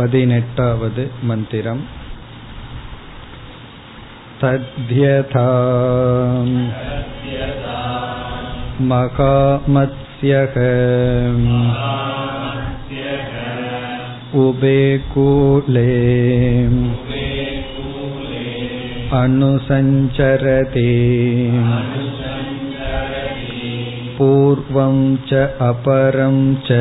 पदिनेटावद् मन्दिरम् तद्यथा मकामत्स्यः उबेकूले अनुसञ्चरति पूर्वं च अपरं च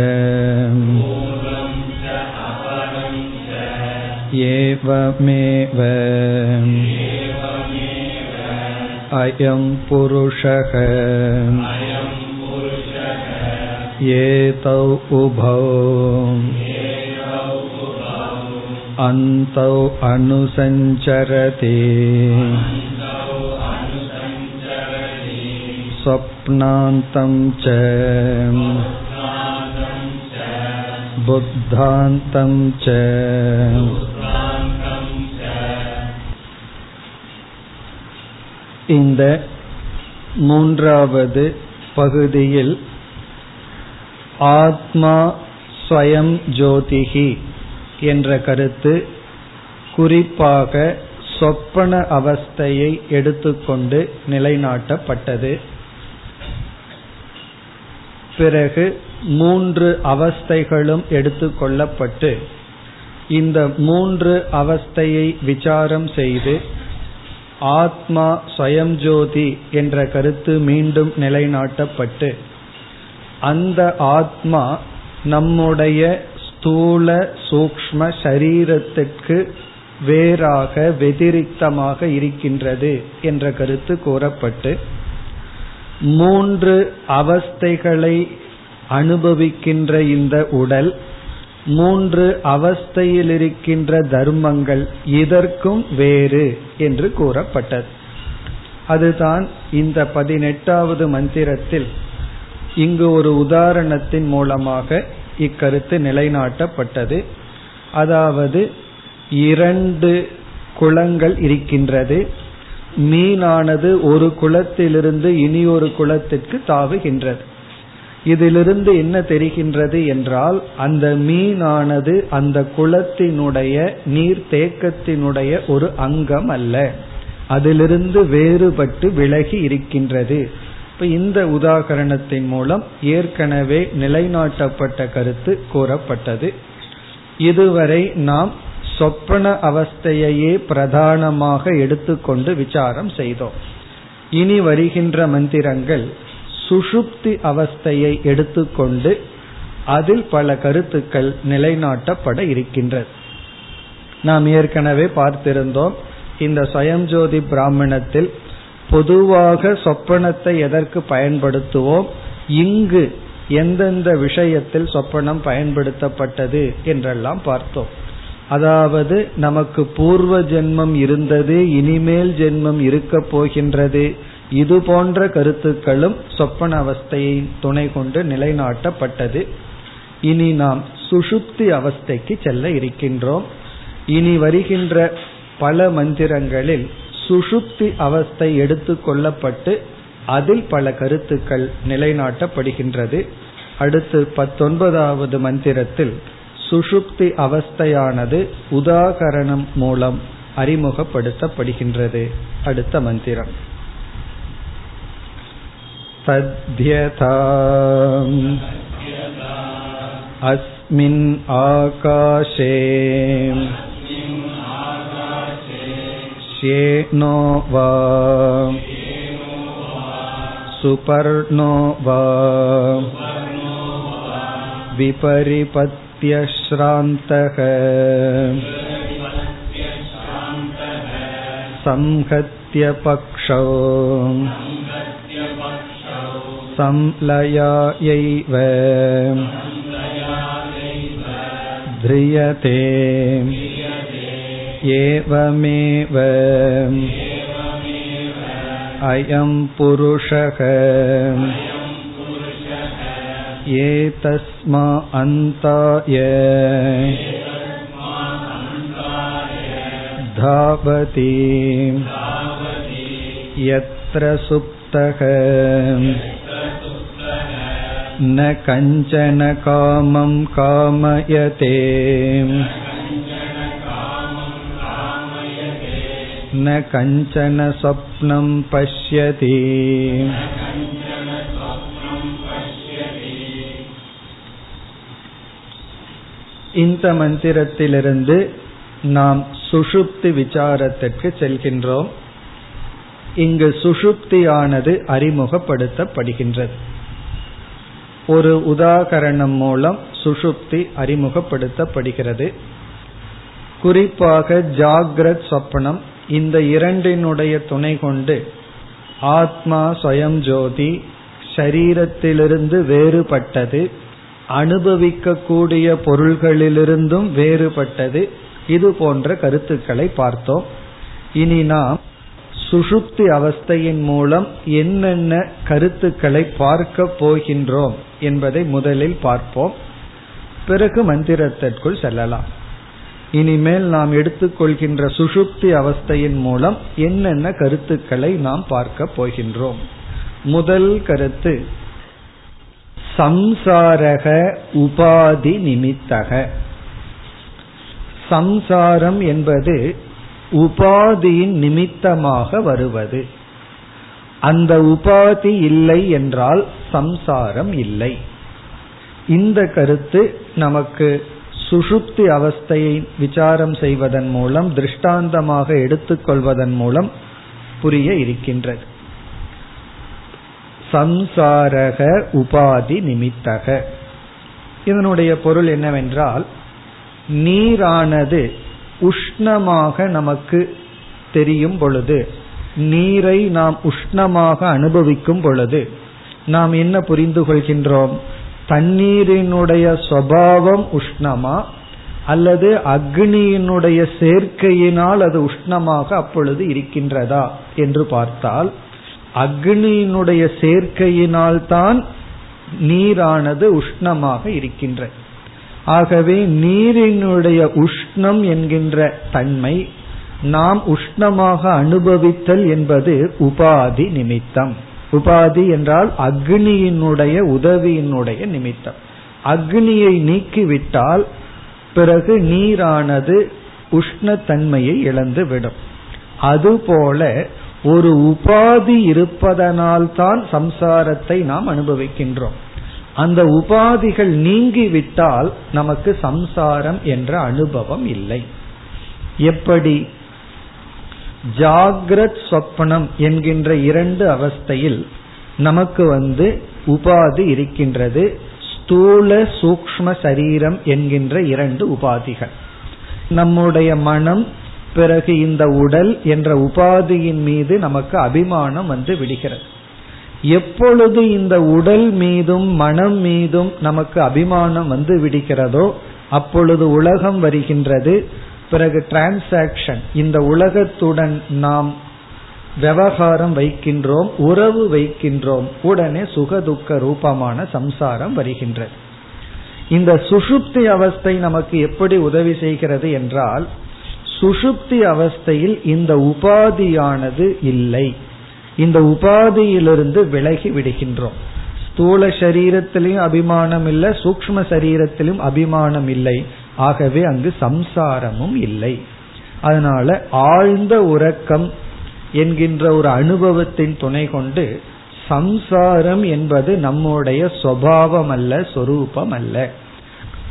एवमेव अयं पुरुषः एतौ उभौ अन्तौ अनुसञ्चरति स्वप्नान्तं च बुद्धान्तं च இந்த மூன்றாவது பகுதியில் ஆத்மா ஸ்வயம் ஜோதிகி என்ற கருத்து குறிப்பாக சொப்பன அவஸ்தையை எடுத்துக்கொண்டு நிலைநாட்டப்பட்டது. பிறகு மூன்று அவஸ்தைகளும் எடுத்துக்கொள்ளப்பட்டு இந்த மூன்று அவஸ்தையை விசாரம் செய்து ஆத்மா ஸ்வயம்ஜோதி என்ற கருத்து மீண்டும் நிலைநாட்டப்பட்டு அந்த ஆத்மா நம்முடைய ஸ்தூல சூக்ம சரீரத்திற்கு வேறாக வெதிரிக்தமாக இருக்கின்றது என்ற கருத்து கூறப்பட்டு மூன்று அவஸ்தைகளை அனுபவிக்கின்ற இந்த உடல் மூன்று அவஸ்தையில் இருக்கின்ற தர்மங்கள் இதற்கும் வேறு என்று கூறப்பட்டது. அதுதான் இந்த பதினெட்டாவது மந்திரத்தில் இங்கு ஒரு உதாரணத்தின் மூலமாக இக்கருத்து நிலைநாட்டப்பட்டது. அதாவது இரண்டு குளங்கள் இருக்கின்றது. மீனானது ஒரு குளத்திலிருந்து இனி ஒரு குளத்திற்கு தாவுகின்றது. இதிலிருந்து என்ன தெரிகின்றது என்றால் அந்த மீனானது அந்த குளத்தினுடைய நீர்த்தேக்கத்தினுடைய ஒரு அங்கம் அல்ல. அதிலிருந்து வேறுபட்டு விலகி இருக்கின்றது. இப்ப இந்த உதாகரணத்தின் மூலம் ஏற்கனவே நிலைநாட்டப்பட்ட கருத்து கூறப்பட்டது. இதுவரை நாம் சொப்பன அவஸ்தையையே பிரதானமாக எடுத்துக்கொண்டு விசாரம் செய்தோம். இனி வருகின்ற மந்திரங்கள் சுஷுப்தி அவஸ்தையை எடுத்துக்கொண்டு அதில் பல கருத்துக்கள் நிலைநாட்டப்பட இருக்கின்றது. நாம் ஏற்கனவே பார்த்திருந்தோம் இந்த சுயம்ஜோதி பிராமணத்தில் பொதுவாக சொப்பனத்தை எதற்கு பயன்படுத்துவோம்? இங்கு எந்தெந்த விஷயத்தில் சொப்பனம் பயன்படுத்தப்பட்டது என்றெல்லாம் பார்த்தோம். அதாவது நமக்கு பூர்வ ஜென்மம் இருந்தது இனிமேல் ஜென்மம் இருக்க போகின்றது இது போன்ற கருத்துக்களும் சொப்பன அவஸ்தையை துணை கொண்டு நிலைநாட்டப்பட்டது. இனி நாம் சுஷுப்தி அவஸ்தைக்கு செல்ல இருக்கின்றோம். இனி வருகின்ற பல மந்திரங்களில் சுஷுப்தி அவஸ்தை எடுத்துக்கொள்ளப்பட்டு அதில் பல கருத்துக்கள் நிலைநாட்டப்படுகின்றது. அடுத்து பத்தொன்பதாவது மந்திரத்தில் சுஷுப்தி அவஸ்தையானது உதாகரணம் மூலம் அறிமுகப்படுத்தப்படுகின்றது. அடுத்த மந்திரம். तद्यथा अस्मिन् आकाशे श्येनो वा सुपर्णो वा विपरिपत्यश्रान्तः संहत्य पक्षौ संलयायैव ध्रियते एवमेव अयं पुरुषः एतस्मा अन्ताय धावति यत्र सुप्तः न कञ्चन कामं कामयते। न कञ्चन स्वप्नं पश्यति। இந்த மந்திரத்திலிருந்து நாம் சுஷுப்தி விசாரத்திற்கு செல்கின்றோம். இங்கு சுஷுப்தியானது அறிமுகப்படுத்தப்படுகின்றது. ஒரு உதாகரணம் மூலம் சுஷுப்தி அறிமுகப்படுத்தப்படுகிறது. குறிப்பாக ஜாகிரத் சொப்பனம் இந்த இரண்டினுடைய துணை கொண்டு ஆத்மா ஸ்வயம் ஜோதி ஷரீரத்திலிருந்து வேறுபட்டது அனுபவிக்கக்கூடிய பொருள்களிலிருந்தும் வேறுபட்டது இது போன்ற கருத்துக்களை பார்த்தோம். இனி நாம் சுஷுப்தி அவஸ்தையின் மூலம் என்னென்ன கருத்துக்களை பார்க்க போகின்றோம் என்பதை முதலில் பார்ப்போம். பிறகு மந்திரத்திற்குள் செல்லலாம். இனிமேல் நாம் எடுத்துக்கொள்கின்ற சுஷுப்தி அவஸ்தையின் மூலம் என்னென்ன கருத்துக்களை நாம் பார்க்க போகின்றோம். முதல் கருத்து சம்சாரக உபாதி நிமித்தக. சம்சாரம் என்பது உபாதியின் நிமித்தமாக வருவது. அந்த உபாதி இல்லை என்றால் சம்சாரம் இல்லை. இந்த கருத்து நமக்கு சுஷுப்தி அவஸ்தையை விசாரம் செய்வதன் மூலம் திருஷ்டாந்தமாக எடுத்துக்கொள்வதன் மூலம் புரிய இருக்கின்றது. சம்சாரக உபாதி நிமித்தக. இதனுடைய பொருள் என்னவென்றால் நீரானது உஷ்ணமாக நமக்கு தெரியும் பொழுது நீரை நாம் உஷ்ணமாக அனுபவிக்கும் பொழுது நாம் என்ன புரிந்து கொள்கின்றோம்? தண்ணீரினுடைய சுவாவம் உஷ்ணமா? அல்லது அக்னியினுடைய சேர்க்கையினால் அது உஷ்ணமாக அப்பொழுது இருக்கின்றதா என்று பார்த்தால் அக்னியினுடைய சேர்க்கையினால் தான் நீரானது உஷ்ணமாக இருக்கின்ற ஆகவே நீரினுடைய உஷ்ணம் என்கின்ற தன்மை நாம் உஷ்ணமாக அனுபவித்தல் என்பது உபாதி நிமித்தம். உபாதி என்றால் அக்னியினுடைய உதவியினுடைய நிமித்தம். அக்னியை நீக்கிவிட்டால் பிறகு நீரானது உஷ்ணத்தன்மையை இழந்து விடும் அதுபோல ஒரு உபாதி இருப்பதனால்தான் சம்சாரத்தை நாம் அனுபவிக்கின்றோம். அந்த உபாதிகள் நீங்கிவிட்டால் நமக்கு சம்சாரம் என்ற அனுபவம் இல்லை. எப்படி? ஜாகிரத் சொப்பனம் என்கின்ற இரண்டு அவஸ்தையில் நமக்கு வந்து உபாதி இருக்கின்றது. ஸ்தூல சூக்ம சரீரம் என்கின்ற இரண்டு உபாதிகள். நம்முடைய மனம் பிறகு இந்த உடல் என்ற உபாதியின் மீது நமக்கு அபிமானம் வந்து விடுகிறது. எப்பொழுது இந்த உடல் மீதும் மனம் மீதும் நமக்கு அபிமானம் வந்து விடுகிறதோ அப்பொழுது உலகம் வருகின்றது. பிறகு டிரான்சாக்சன் இந்த உலகத்துடன் நாம் விவகாரம் வைக்கின்றோம் உறவு வைக்கின்றோம் உடனே சுகதுக்க ரூபமான சம்சாரம் வருகின்றது. இந்த சுஷுப்தி அவஸ்தை நமக்கு எப்படி உதவி செய்கிறது என்றால் சுஷுப்தி அவஸ்தையில் இந்த உபாதியானது இல்லை. இந்த உபாதியிலிருந்து விலகி விடுகின்றோம். ஸ்தூல சரீரத்திலையும் அபிமானம் இல்லை சூக்ம சரீரத்திலும் அபிமானம் இல்லை. ஆகவே அங்கு சம்சாரமும் இல்லை. அதனால ஆழ்ந்த உறக்கம் என்கின்ற ஒரு அனுபவத்தின் துணை கொண்டு சம்சாரம் என்பது நம்முடைய சுவாவம் அல்ல சொரூபம் அல்ல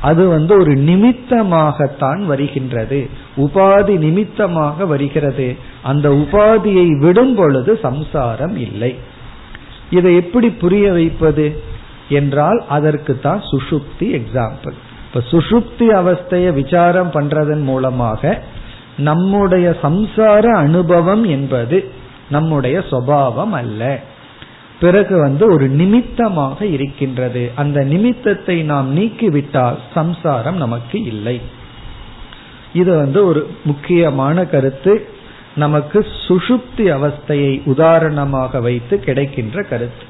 அது வந்து ஒரு நிமித்தமாகத்தான் வருகின்றது. உபாதி நிமித்தமாக வருகிறது. அந்த உபாதியை விடும் பொழுது சம்சாரம் இல்லை. இதை எப்படி புரிய வைப்பது? என்றால் அதற்கு தான் சுஷுப்தி எக்ஸாம்பிள் இப்ப சுஷுப்தி அவஸ்தையை விசாரம் பண்றதன் மூலமாக நம்முடைய சம்சார அனுபவம் என்பது நம்முடைய சுவாவம் அல்ல. பிறகு வந்து ஒரு நிமித்தமாக இருக்கின்றது. அந்த நிமித்தத்தை நாம் நீக்கிவிட்டால் சம்சாரம் நமக்கு இல்லை. இது வந்து ஒரு முக்கியமான கருத்து. நமக்கு சுஷுப்தி அவஸ்தையை உதாரணமாக வைத்து கிடைக்கின்ற கருத்து.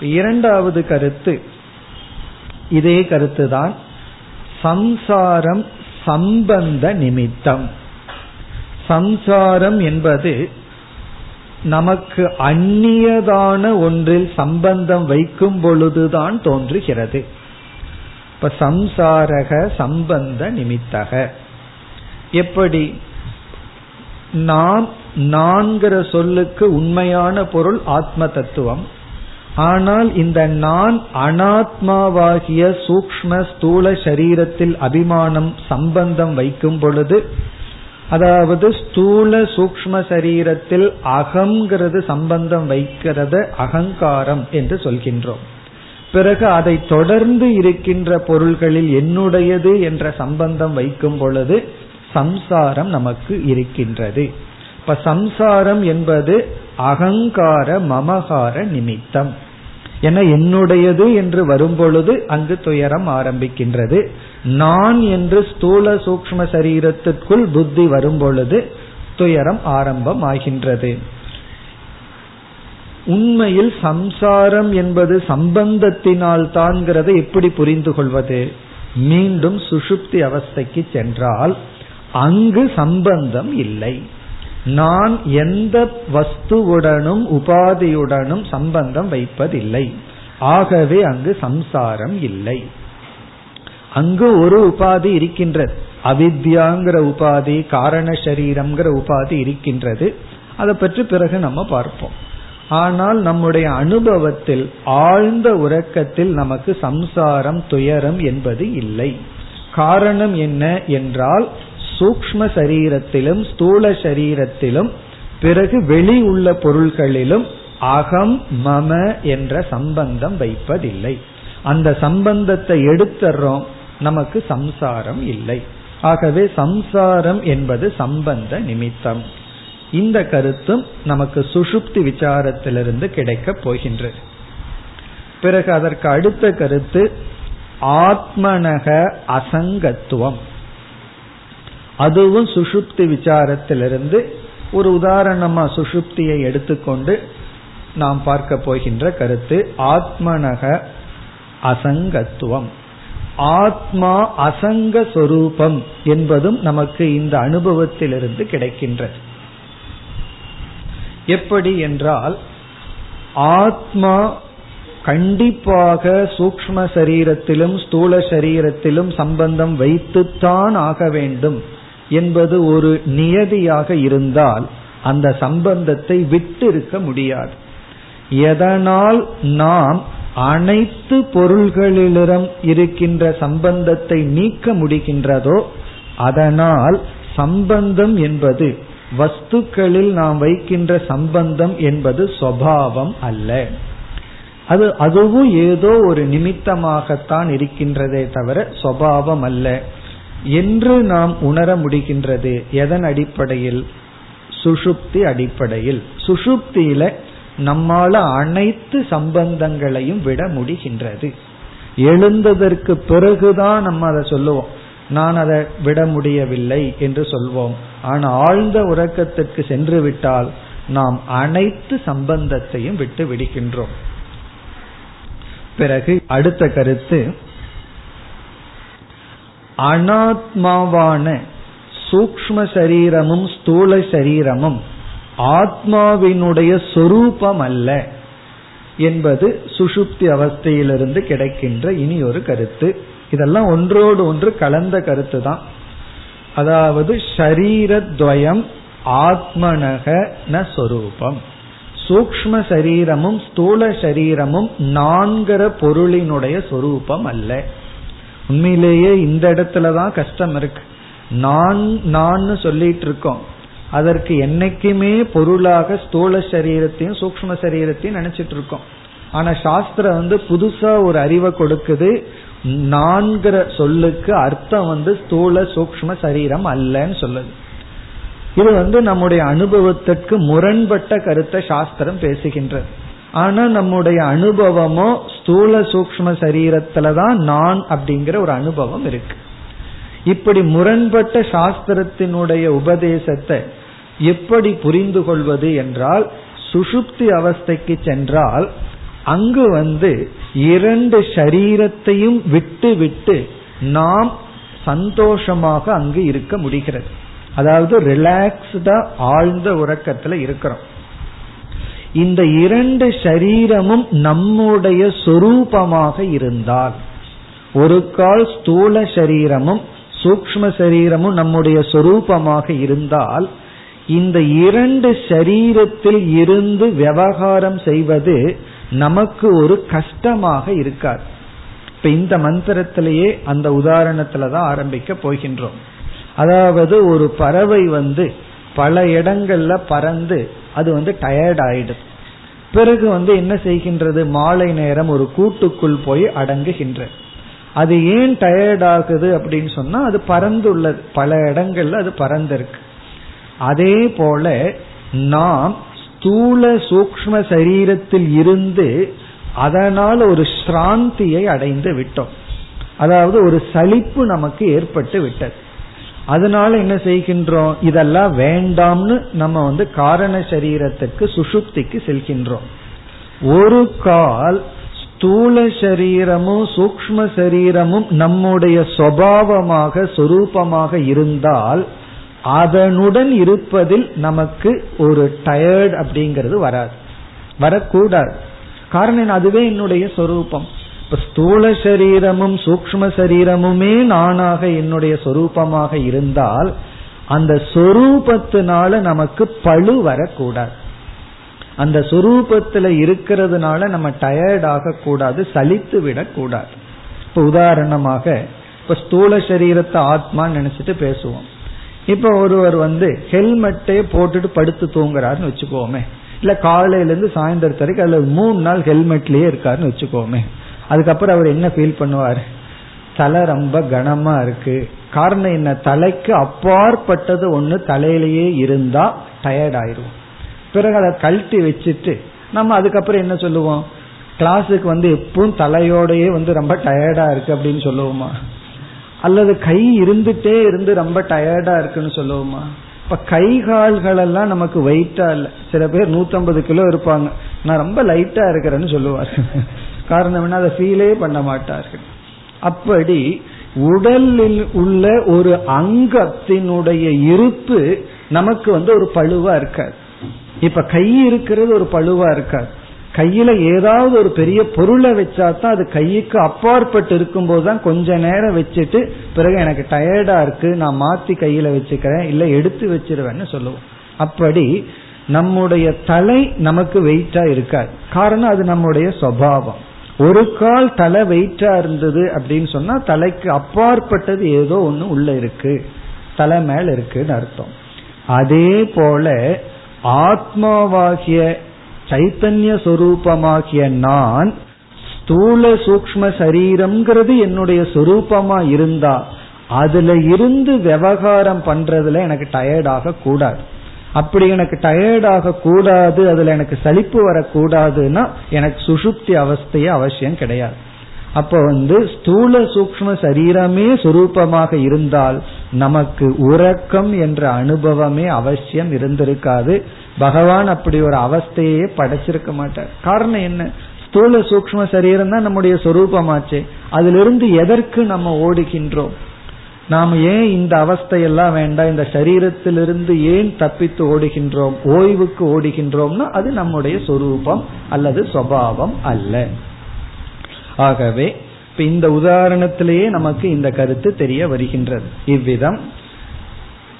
இரண்டாவது கருத்து இதே கருத்து தான். சம்சாரம் சம்பந்த நிமித்தம். சம்சாரம் என்பது நமக்கு அந்நியதான ஒன்றில் சம்பந்தம் வைக்கும் பொழுதுதான் தோன்றுகிறது. இப்ப சம்சாரக சம்பந்த நிமித்தக. எப்படி? நாம் நான்கிற சொல்லுக்கு உண்மையான பொருள் ஆத்ம தத்துவம். ஆனால் இந்த நான் அனாத்மாவாகிய சூக்ம ஸ்தூல சரீரத்தில் அபிமானம் சம்பந்தம் வைக்கும் பொழுது அதாவது ஸ்தூல சூக்ம சரீரத்தில் அகங்கிறது சம்பந்தம் வைக்கிறது அகங்காரம் என்று சொல்கின்றோம். பிறகு அதை தொடர்ந்து இருக்கின்ற பொருள்களில் என்னுடையது என்ற சம்பந்தம் வைக்கும் பொழுது சம்சாரம் நமக்கு இருக்கின்றது. இப்ப சம்சாரம் என்பது அகங்கார மமகார நிமித்தம். என என்னுடையது என்று வரும்பொழுது அங்கு துயரம் ஆரம்பிக்கின்றது. நான் என்று ஸ்தூல சூக்ம சரீரத்திற்குள் புத்தி வரும்பொழுது துயரம் ஆரம்பம் ஆகின்றது. உண்மையில் சம்சாரம் என்பது சம்பந்தத்தினால் தான்கிறத எப்படி புரிந்து கொள்வது? மீண்டும் சுஷுப்தி அவஸ்தைக்கு சென்றால் அங்கு சம்பந்தம் இல்லை. நான் எந்த வஸ்துவுடனும் உபாதியுடனும் சம்பந்தம் வைப்பதில்லை. ஆகவே அங்கு சம்சாரம் இல்லை. அங்கு ஒரு உபாதி இருக்கின்றது அவித்யாங்கிற உபாதி காரண சரீரம்ங்கிற உபாதி இருக்கின்றது. அதை பற்றி பிறகு நம்ம பார்ப்போம். ஆனால் நம்முடைய அனுபவத்தில் ஆழ்ந்த உறக்கத்தில் நமக்கு சம்சாரம் துயரம் என்பது இல்லை. காரணம் என்ன என்றால் சூக்ம சரீரத்திலும் ஸ்தூல சரீரத்திலும் பிறகு வெளி உள்ள பொருள்களிலும் அகம் மம என்ற சம்பந்தம் வைப்பதில்லை. அந்த சம்பந்தத்தை எடுத்துறோம் நமக்கு சம்சாரம் இல்லை. ஆகவே சம்சாரம் என்பது சம்பந்த நிமித்தம். இந்த கருத்தும் நமக்கு சுஷுப்தி விசாரத்திலிருந்து கிடைக்கப் போகின்றது. பிறகு அதற்கு அடுத்த கருத்து ஆத்மனக அசங்கத்துவம். அதுவும் சுஷுப்தி விசாரத்திலிருந்து ஒரு உதாரணமா சுஷுப்தியை எடுத்துக்கொண்டு நாம் பார்க்க போகின்ற கருத்து ஆத்மனக அசங்கத்துவம். ஆத்மா அசங்க சொரூபம் என்பதும் நமக்கு இந்த அனுபவத்திலிருந்து கிடைக்கின்றது. எப்படி என்றால் ஆத்மா கண்டிப்பாக சூக்ம சரீரத்திலும் ஸ்தூல சரீரத்திலும் சம்பந்தம் வைத்துத்தான் ஆக வேண்டும். என்பது ஒரு நியதியாக இருந்தால் அந்த சம்பந்தத்தை விட்டு இருக்க முடியாது. எதனால் நாம் அனைத்து பொருள்களிலும் இருக்கின்ற சம்பந்தத்தை நீக்க முடிகின்றதோ அதனால் சம்பந்தம் என்பது வஸ்துக்களில் நாம் வைக்கின்ற சம்பந்தம் என்பது சுவாவம் அல்ல. அது அதுவும் ஏதோ ஒரு நிமித்தமாகத்தான் இருக்கின்றதே தவிர சுவாவம் அல்ல. என்று நாம் உணர முடிகின்றது. எதன் அடிப்படையில்? சுஷுப்தி அடிப்படையில். சுஷுப்தியில நம்மால அனைத்து சம்பந்தங்களையும் விட முடிகின்றது. எழுந்ததற்கு பிறகுதான் நம்ம அதை சொல்லுவோம். நான் அதை விட முடியவில்லை என்று சொல்வோம். ஆனால் ஆழ்ந்த உறக்கத்திற்கு சென்று விட்டால் நாம் அனைத்து சம்பந்தத்தையும் விட்டு விடுகின்றோம். பிறகு அடுத்த கருத்து அனாத்மாவான சூக்ம சரீரமும் ஸ்தூல சரீரமும் ஆத்மாவினுடைய சொரூபம் அல்ல என்பது சுஷுப்தி அவஸ்தையிலிருந்து கிடைக்கின்ற இனி ஒரு கருத்து. இதெல்லாம் ஒன்றோடு ஒன்று கலந்த கருத்து தான். அதாவது ஷரீரத்வயம் ஆத்மனக ந சொரூபம். சூக்ம சரீரமும் ஸ்தூல சரீரமும் நான்கிற பொருளினுடைய சொரூபம் அல்ல. உண்மையிலேயே இந்த இடத்துல தான் கஷ்டம் இருக்கு. நான் நான் சொல்லிட்டு இருக்கோம் அதற்கு என்னைக்குமே பொருளாக ஸ்தூல சரீரத்தையும் சூக்ம சரீரத்தையும் நினைச்சிட்டு இருக்கோம் ஆனா சாஸ்திரம் வந்து புதுசா ஒரு அறிவை கொடுக்குது. நான்கிற சொல்லுக்கு அர்த்தம் வந்து ஸ்தூல சூக்ம சரீரம் அல்லன்னு சொல்லுது. இது வந்து நம்முடைய அனுபவத்திற்கு முரண்பட்ட கருத்தை சாஸ்திரம் பேசுகின்றது. ஆனா நம்முடைய அனுபவமோ ஸ்தூல சூக்ம சரீரத்துலதான் நான் அப்படிங்கிற ஒரு அனுபவம் இருக்கு. இப்படி முரண்பட்ட சாஸ்திரத்தினுடைய உபதேசத்தை எப்படி புரிந்து கொள்வது என்றால் சுஷுப்தி அவஸ்தைக்கு சென்றால் அங்கு வந்து இரண்டு சரீரத்தையும் விட்டு விட்டு நாம் சந்தோஷமாக அங்கு இருக்க முடிகிறது. அதாவது ரிலாக்ஸ்டா ஆழ்ந்த உறக்கத்துல இருக்கிறோம். இந்த இரண்டு சரீரமும் நம்முடைய சொரூபமாக இருந்தால் ஒரு கால் ஸ்தூல சரீரமும் சூக்ம சரீரமும் நம்முடைய சொரூபமாக இருந்தால் இந்த இரண்டு சரீரத்தில் இருந்து விவகாரம் செய்வது நமக்கு ஒரு கஷ்டமாக இருக்காது. இப்ப இந்த மந்திரத்திலேயே அந்த உதாரணத்துல தான் ஆரம்பிக்க போகின்றோம். அதாவது ஒரு பறவை வந்து பல இடங்கள்ல பறந்து அது வந்து டயர்ட் ஆயிடுது பிறகு வந்து என்ன செய்கின்றது? மாலை நேரம் ஒரு கூட்டுக்குள் போய் அடங்குகின்ற. அது ஏன் டயர்ட் ஆகுது அப்படின்னு சொன்னா அது பறந்துள்ளது பல இடங்கள்ல அது பறந்திருக்கு. அதே போல நாம் ஸ்தூல சூக்ம சரீரத்தில் இருந்து அதனால் ஒரு ஸ்ராந்தியை அடைந்து விட்டோம். அதாவது ஒரு சலிப்பு நமக்கு ஏற்பட்டு விட்டது. அதனால என்ன செய்கின்றோம்? இதெல்லாம் வேண்டாம்னு நம்ம வந்து காரண சரீரத்துக்கு சுசுப்திக்கு செல்கின்றோம். ஒரு கால் ஸ்தூல சரீரமும் சூக்ம சரீரமும் நம்முடைய சுவாவமாக சொரூபமாக இருந்தால் அதனுடன் இருப்பதில் நமக்கு ஒரு டயர்ட் அப்படிங்கிறது வராது. வரக்கூடாது. காரணம் அதுவே என்னுடைய சொரூபம். இப்ப ஸ்தூல சரீரமும் சூக்ம சரீரமுமே நானாக என்னுடைய சொரூபமாக இருந்தால் அந்த சொரூபத்தினால நமக்கு பழு வரக்கூடாது. அந்த சொரூபத்துல இருக்கிறதுனால நம்ம டயர்ட் ஆகக்கூடாது சலித்து விடக்கூடாது. இப்ப உதாரணமாக இப்ப ஸ்தூல சரீரத்தை ஆத்மான்னு நினைச்சிட்டு பேசுவோம். இப்ப ஒருவர் வந்து ஹெல்மெட்டே போட்டுட்டு படுத்து தூங்குறாருன்னு வச்சுக்கோமே. இல்ல காலையில இருந்து சாயந்தரத்து வரைக்கும் அல்லது மூணு நாள் ஹெல்மெட்லயே இருக்காருன்னு வச்சுக்கோமே. அதுக்கப்புறம் அவர் என்ன ஃபீல் பண்ணுவார்? தலை ரொம்ப கனமா இருக்கு. காரணம் என்ன? தலைக்கு அப்பாற்பட்டது ஒண்ணு தலையிலேயே இருந்தா டயர்ட் ஆயிரும் பிறகு அதை கழட்டி வச்சுட்டு நம்ம அதுக்கப்புறம் என்ன சொல்லுவோம்? கிளாஸுக்கு வந்து எப்பவும் தலையோடயே வந்து ரொம்ப டயர்டா இருக்கு அப்படின்னு சொல்லுவோமா? அல்லது கை இருந்துட்டே இருந்து ரொம்ப டயர்டா இருக்குன்னு சொல்லுவோமா? இப்ப கை கால்கள் எல்லாம் நமக்கு வெயிட்டா இல்லை. சில பேர் நூத்தம்பது கிலோ இருப்பாங்க. நான் ரொம்ப லைட்டா இருக்கிறேன்னு சொல்லுவார். காரணம் என்ன? அதை ஃபீலே பண்ண மாட்டார்கள். அப்படி உடலில் உள்ள ஒரு அங்கத்தினுடைய இருப்பு நமக்கு வந்து ஒரு பழுவா இருக்காது. இப்ப கை இருக்கிறது ஒரு பழுவா இருக்காது. கையில ஏதாவது ஒரு பெரிய பொருளை வச்சா தான் அது கைக்கு அப்பாற்பட்டு இருக்கும் தான் கொஞ்ச நேரம் வச்சுட்டு பிறகு எனக்கு டயர்டா இருக்கு நான் மாத்தி கையில வச்சுக்கிறேன் இல்ல எடுத்து வச்சிருவேன்னு சொல்லுவோம். அப்படி நம்முடைய தலை நமக்கு வெயிட்டா இருக்காது. காரணம் அது நம்முடைய சுவாவம் ஒரு கால் தலை வெயிட்டா இருந்தது அப்படின்னு சொன்னா தலைக்கு அப்பாற்பட்டது ஏதோ ஒன்று உள்ள இருக்கு. தலை மேல இருக்குன்னு அர்த்தம். அதே போல ஆத்மாவாகிய சைத்தன்ய சொரூபமாகிய நான் ஸ்தூல சூக்ம சரீரம்ங்கிறது என்னுடைய சொரூபமா இருந்தா அதுல இருந்து விவகாரம் பண்றதுல எனக்கு டயர்ட் கூடாது அப்படி எனக்கு டயர்ட் ஆக கூடாது அதுல எனக்கு சலிப்பு வரக்கூடாதுன்னா எனக்கு சுசுப்தி அவஸ்தையே அவசியம் கிடையாது. அப்ப வந்து ஸ்தூல சூக்ம சரீரமே சுரூபமாக இருந்தால் நமக்கு உறக்கம் என்ற அனுபவமே அவசியம் இருந்திருக்காது. பகவான் அப்படி ஒரு அவஸ்தையே படைச்சிருக்க மாட்டார். காரணம் என்ன? ஸ்தூல சூக்ம சரீரம் தான் நம்முடைய சொரூபமாச்சே. அதிலிருந்து எதற்கு நம்ம ஓடுகின்றோம்? நாம் ஏன் இந்த அவஸ்தையெல்லாம் வேண்டாம்? இந்த சரீரத்திலிருந்து ஏன் தப்பித்து ஓடுகின்றோம்? ஓய்வுக்கு ஓடுகின்றோம்னா அது நம்முடைய சொரூபம் அல்லது சுவாவம் அல்ல. ஆகவே இப்ப இந்த உதாரணத்திலேயே நமக்கு இந்த கருத்து தெரிய வருகின்றது. இவ்விதம்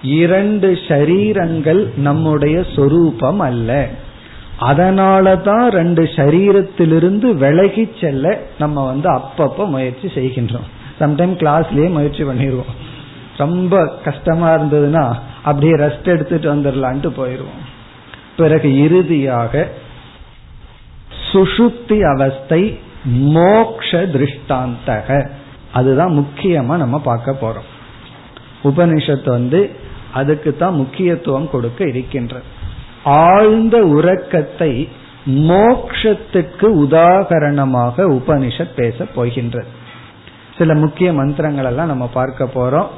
இரண்டு ஷரீரங்கள் நம்முடைய சொரூபம் அல்ல. அதனாலதான் ரெண்டு சரீரத்திலிருந்து விலகி செல்ல நம்ம வந்து அப்பப்ப முயற்சி செய்கின்றோம். சம்டைம் கிளாஸ்லயே முயற்சி பண்ணிடுவோம் ரொம்ப கஷ்டமா இருந்ததுன்னா அப்படியே ரெஸ்ட் எடுத்துட்டு வந்துடலான்ட்டு போயிடுவோம் பிறகு இறுதியாக சுஷுப்தி அவஸ்தை மோக்ஷ திருஷ்டாந்தக. அதுதான் முக்கியமா நம்ம பார்க்க போறோம். உபனிஷத்து வந்து அதுக்கு தான் முக்கியத்துவம் கொடுக்க இருக்கின்றது. ஆழ்ந்த உறக்கத்தை மோக்ஷத்துக்கு உதாகரணமாக உபனிஷத் பேச போகின்றது. சில முக்கிய மந்திரங்கள் எல்லாம் நம்ம பார்க்க போறோம்.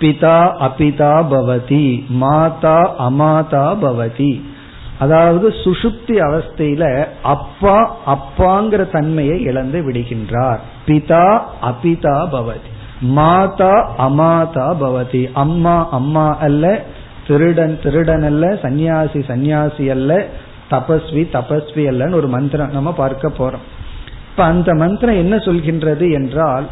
பிதா அபிதா பவதி மாதா அமாதா பவதி. அதாவது சுசுப்தி அவஸ்தையில அப்பா அப்பாங்கிற தன்மையை இழந்து விடுகின்றார். பிதா அபிதா பவதி மாதா அமாதா பவதி. அம்மா அம்மா அல்ல திருடன் திருடன் அல்ல சந்நியாசி சந்நியாசி அல்ல தபஸ்வி தபஸ்வி அல்லன்னு ஒரு மந்திரம் நம்ம பார்க்க போறோம். இப்ப அந்த மந்திரம் என்ன சொல்கின்றது என்றால்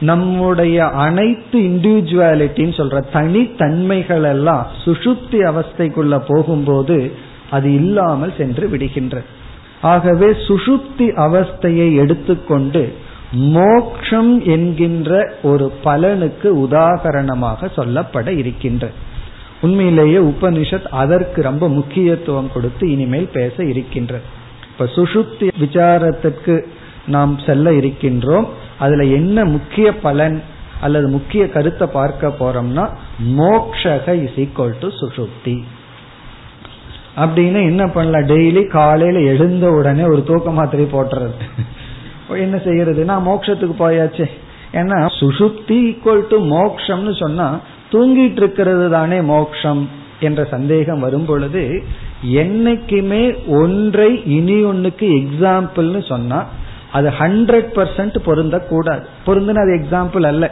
நம்முடைய அனைத்து இண்டிவிஜுவாலிட்டின்னு சொல்ற தனித்தன்மைகள் எல்லாம் சுசுப்தி அவஸ்தைக்குள்ள போகும்போது அது இல்லாமல் சென்று விடுகின்றது ஆகவே சுசுப்தி அவஸ்தையை எடுத்துக்கொண்டு மோக்ஷம் என்கின்ற ஒரு பலனுக்கு உதாகரணமாக சொல்லப்பட இருக்கின்ற. உண்மையிலேயே உபனிஷத் அதற்கு ரொம்ப முக்கியத்துவம் கொடுத்து இனிமேல் பேச இருக்கின்றது இப்ப சுசுப்தி விசாரத்திற்கு நாம் செல்ல இருக்கின்றோம். அதுல என்ன முக்கிய பலன் அல்லது முக்கிய கருத்தை பார்க்க போறோம்னா மோக்ஷக இஸ் ஈக்வல் டு சுசுப்தி அப்படின்னு என்ன பண்ணலாம்? டெய்லி காலையில எழுந்த உடனே ஒரு தூக்க மாத்திரை போட்டுறது. என்ன செய்யறதுன்னா மோக்ஷத்துக்கு போயாச்சே. ஏன்னா சுசுப்தி ஈக்குவல் டு மோக்ஷம்னு சொன்னா தூங்கிட்டு இருக்கிறது தானே மோக்ஷம் என்ற சந்தேகம் வரும் பொழுது என்னைக்குமே ஒன்றை இனி ஒன்னுக்கு எக்ஸாம்பிள்னு சொன்னா அது ஹண்ட்ரட் பர்சன்ட் பொருந்தக்கூடாது. பொருந்தின அது எக்ஸாம்பிள் அல்ல.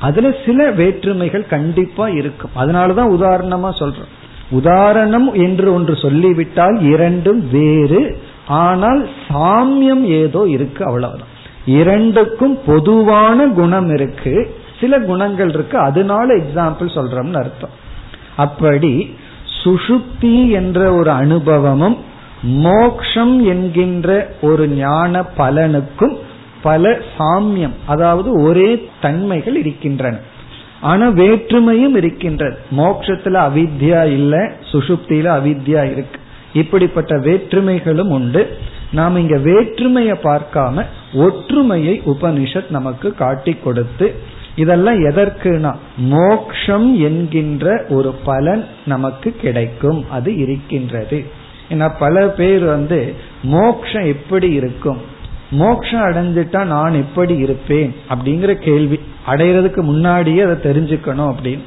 அதுல சில வேற்றுமைகள் கண்டிப்பா இருக்கும். அதனாலதான் உதாரணமா சொல்றோம். உதாரணம் என்று ஒன்று சொல்லிவிட்டால் இரண்டும் வேறு ஆனால் சாமியம் ஏதோ இருக்கு அவ்வளவுதான். இரண்டுக்கும் பொதுவான குணம் இருக்கு. சில குணங்கள் இருக்கு. அதனால எக்ஸாம்பிள் சொல்றோம்னு அர்த்தம். அப்படி சுஷுப்தி என்ற ஒரு அனுபவமும் மோக்ஷம் என்கின்ற ஒரு ஞான பலனுக்கும் பல சாமியம் அதாவது ஒரே தன்மைகள் இருக்கின்றன. ஆனா வேற்றுமையும் இருக்கின்றது. மோட்சத்துல அவித்யா இல்ல சுசுப்தியில அவித்யா இருக்கு. இப்படிப்பட்ட வேற்றுமைகளும் உண்டு. நாம் இங்க வேற்றுமையை பார்க்காம ஒற்றுமையை உபனிஷத் நமக்கு காட்டி கொடுத்து இதெல்லாம் எதற்குனா மோக்ஷம் என்கின்ற ஒரு பலன் நமக்கு கிடைக்கும். அது இருக்கின்றது. ஏன்னா பல பேர் வந்து மோக்ஷம் எப்படி இருக்கும்? மோக்ஷம் அடைஞ்சிட்டா நான் எப்படி இருப்பேன்? அப்படிங்கிற கேள்வி. அடையிறதுக்கு முன்னாடியே அதை தெரிஞ்சுக்கணும் அப்படின்னு.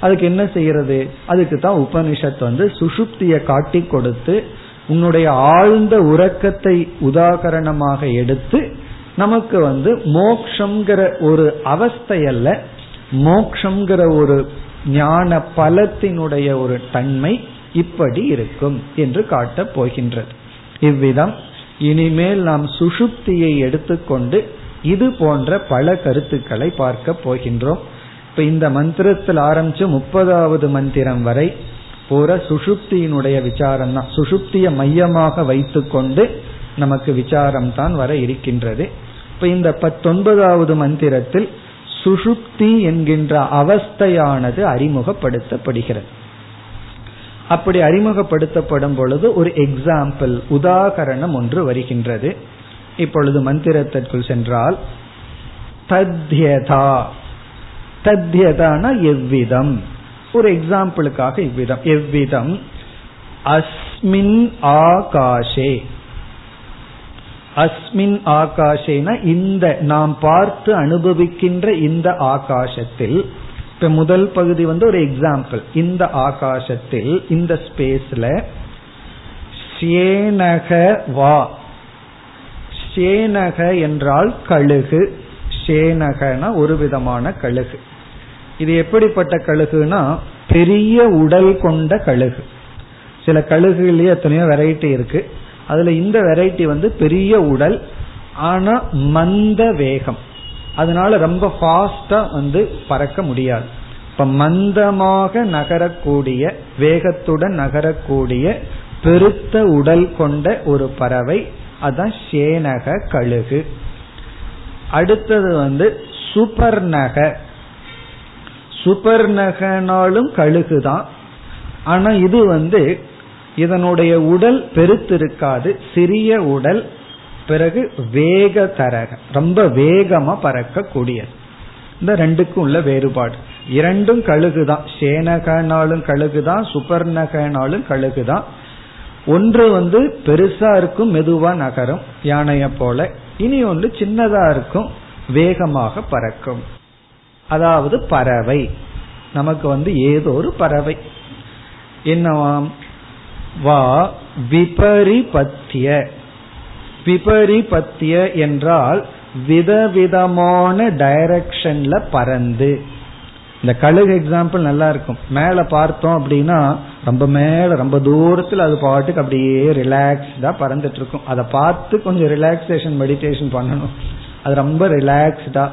அதுக்கு என்ன செய்யறது? அதுக்கு தான் உபனிஷத் வந்து சுஷுப்தியை காட்டி கொடுத்து உன்னுடைய ஆழ்ந்த உறக்கத்தை உதாகரணமாக எடுத்து நமக்கு வந்து மோக்ஷங்கிற ஒரு அவஸ்தையல்ல மோக்ஷங்கிற ஒரு ஞான பலத்தினுடைய ஒரு தன்மை இப்படி இருக்கும் என்று காட்டப் போகின்றது. இவ்விதம் இனிமேல் நாம் சுஷுப்தியை எடுத்துக்கொண்டு இது போன்ற பல கருத்துக்களை பார்க்க போகின்றோம். இப்ப இந்த மந்திரத்தில் ஆரம்பிச்சு முப்பதாவது மந்திரம் வரை பூரா சுஷுப்தியினுடைய விசாரம் தான் சுஷுப்தியை மையமாக வைத்துக்கொண்டு நமக்கு விசாரம் தான் வர இருக்கின்றது. இப்ப இந்த பத்தொன்பதாவது மந்திரத்தில் சுஷுப்தி என்கின்ற அவஸ்தையானது அறிமுகப்படுத்தப்படுகிறது. அப்படி அறிமுகப்படுத்தப்படும் பொழுது ஒரு எக்ஸாம்பிள் உதாகரணம் ஒன்று வருகின்றது. இப்பொழுது மந்திரத்திற்குள் சென்றால் தத்யதா. தத்யதான எவ்விதம்? ஒரு எக்ஸாம்பிளுக்காக இவ்விதம். எவ்விதம்? அஸ்மின் ஆகாஷே. அஸ்மின் ஆகாஷேன இந்த நாம் பார்த்து அனுபவிக்கின்ற இந்த ஆகாசத்தில் இப்ப முதல் பகுதி வந்து ஒரு எக்ஸாம்பிள் இந்த ஆகாசத்தில் இந்த ஸ்பேஸ்ல சேனக வா. ஷேனக என்றால் கழுகு. சேனகன ஒரு விதமான கழுகு. இது எப்படிப்பட்ட கழுகுனா பெரிய உடல் கொண்ட கழுகு. சில கழுகுலயே எத்தனையோ வெரைட்டி இருக்கு. அதுல இந்த வெரைட்டி வந்து பெரிய உடல் ஆனா மந்த வேகம். அதனால ரொம்ப ஃபாஸ்டா வந்து பறக்க முடியாது. இப்ப மந்தமாக நகரக்கூடிய வேகத்துடன் நகரக்கூடிய பெருத்த உடல் கொண்ட ஒரு பறவை அதான் சேனக கழுகு. அடுத்தது வந்து சுபர்ணக சுபர்ணகனாலும் கழுகுதான். ஆனா இது வந்து இதனுடைய உடல் பெருத்திருக்காது சிறிய உடல் பிறகு வேக தரக. ரொம்ப வேகமா பறக்கக்கூடியது. இந்த ரெண்டுக்கும் உள்ள வேறுபாடு. இரண்டும் கழுகுதான். சேனகனாலும் கழுகுதான் சுபர்ணகனாலும் கழுகுதான். ஒன்று வந்து பெருசா இருக்கும் மெதுவா நகரும் யானைய போல. இனி ஒன்று சின்னதா இருக்கும் வேகமாக பறக்கும். அதாவது பறவை. நமக்கு வந்து ஏதோ ஒரு பறவை. என்னவாம்? வா விபரிபத்திய. விபரிபத்திய என்றால் விதவிதமான டைரக்ஷன்ல பறந்து. இந்த கழுகு எக்ஸாம்பிள் நல்லா இருக்கும் மேல பார்த்தோம் அப்படின்னா ரொம்ப மேல ரொம்ப தூரத்துல அது பாட்டுக்கு அப்படியே ரிலாக்ஸ்டா பறந்துட்டு இருக்கும் அதை பார்த்து கொஞ்சம் ரிலாக்ஸேஷன் மெடிடேஷன் பண்ணணும். அது ரொம்ப ரிலாக்ஸ்டா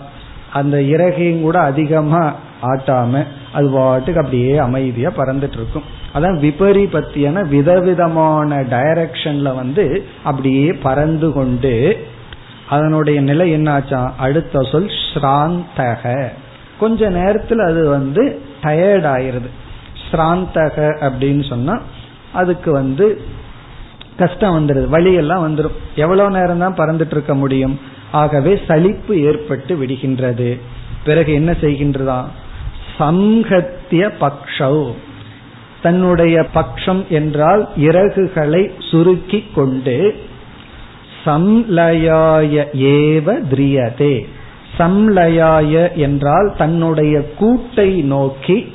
அந்த இறகையும் கூட அதிகமா ஆட்டாம அது பாட்டுக்கு அப்படியே அமைதியா பறந்துட்டு இருக்கும் அதான் விபரிபத்தியான விதவிதமான டைரக்ஷன்ல வந்து அப்படியே பறந்து கொண்டு அதனுடைய நிலை என்னாச்சா? அடுத்த சொல் ஸ்ராந்தக. கொஞ்ச நேரத்தில் அது வந்து டயர்ட் ஆயிருது. ஸ்ராந்தக அப்படின்னு சொன்னா அதுக்கு வந்து கஷ்டம் வந்துடுது வழியெல்லாம் வந்துடும் எவ்வளவு நேரம் தான் பறந்துட்டு இருக்க முடியும்? ஆகவே சலிப்பு ஏற்பட்டு விடுகின்றது. பிறகு என்ன செய்கின்றதா? சம்ஹத்திய பக்ஷவ் தன்னுடைய பக்ஷம் என்றால் இறகுகளை சுருக்கி கொண்டு சம்லயாய ஏவ திரியதே. சம்லயாய என்றால் தன்னுடைய கூட்டை நோக்கி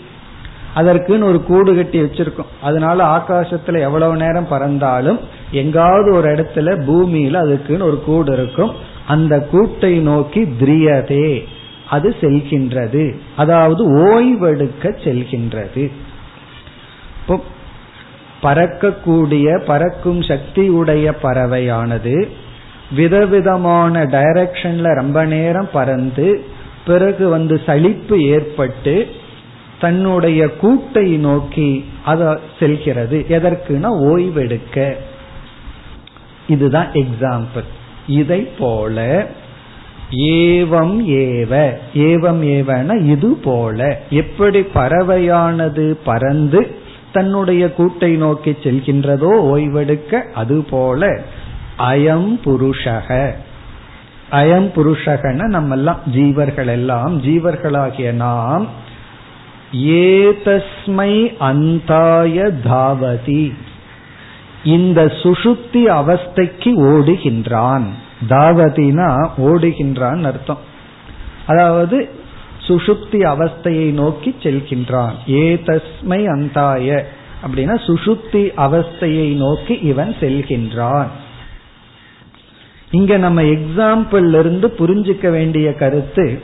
அதற்குன்னு ஒரு கூடு கட்டி வச்சிருக்கும். அதனால ஆகாசத்துல எவ்வளவு நேரம் பறந்தாலும் எங்காவது ஒரு இடத்துல பூமியில அதுக்குன்னு ஒரு கூடு இருக்கும். அந்த கூட்டை நோக்கி திரியதே. அது செல்கின்றது. அதாவது ஓய்வெடுக்க செல்கின்றது. பறக்கக்கூடிய பறக்கும் சக்தியுடைய பறவையானது விதவிதமான டைரக்ஷன்ல ரொம்ப நேரம் பறந்து பிறகு வந்து சலிப்பு ஏற்பட்டு தன்னுடைய கூட்டை நோக்கி அத செல்கிறது. எதற்குனா ஓய்வெடுக்க. இதுதான் எக்ஸாம்பிள் இதை போல ஏவம் ஏவ. ஏவம் ஏவன இது போல. எப்படி பறவையானது பறந்து தன்னுடைய கூட்டை நோக்கி செல்கின்றதோ ஓய்வெடுக்க அதுபோல அயம் புருஷக. அயம் புருஷகன நம்ம எல்லாம் ஜீவர்கள் எல்லாம் ஜீவர்களாகிய நாம். ஏதஸ்மை அந்தாய தாவதி. இந்த சுசுப்தி அவஸ்தைக்கு ஓடுகின்றான். தாவதினா ஓடுகின்றான் அர்த்தம். அதாவது சுசுப்தி அவஸ்தையை நோக்கி செல்கின்றான். ஏ தஸ்மை அந்தாய. அப்படின்னா சுசுப்தி அவஸ்தையை நோக்கி இவன் செல்கின்றான். இங்க நம்ம எக்ஸாம்பிள் இருந்து புரிஞ்சுக்க வேண்டிய கருத்து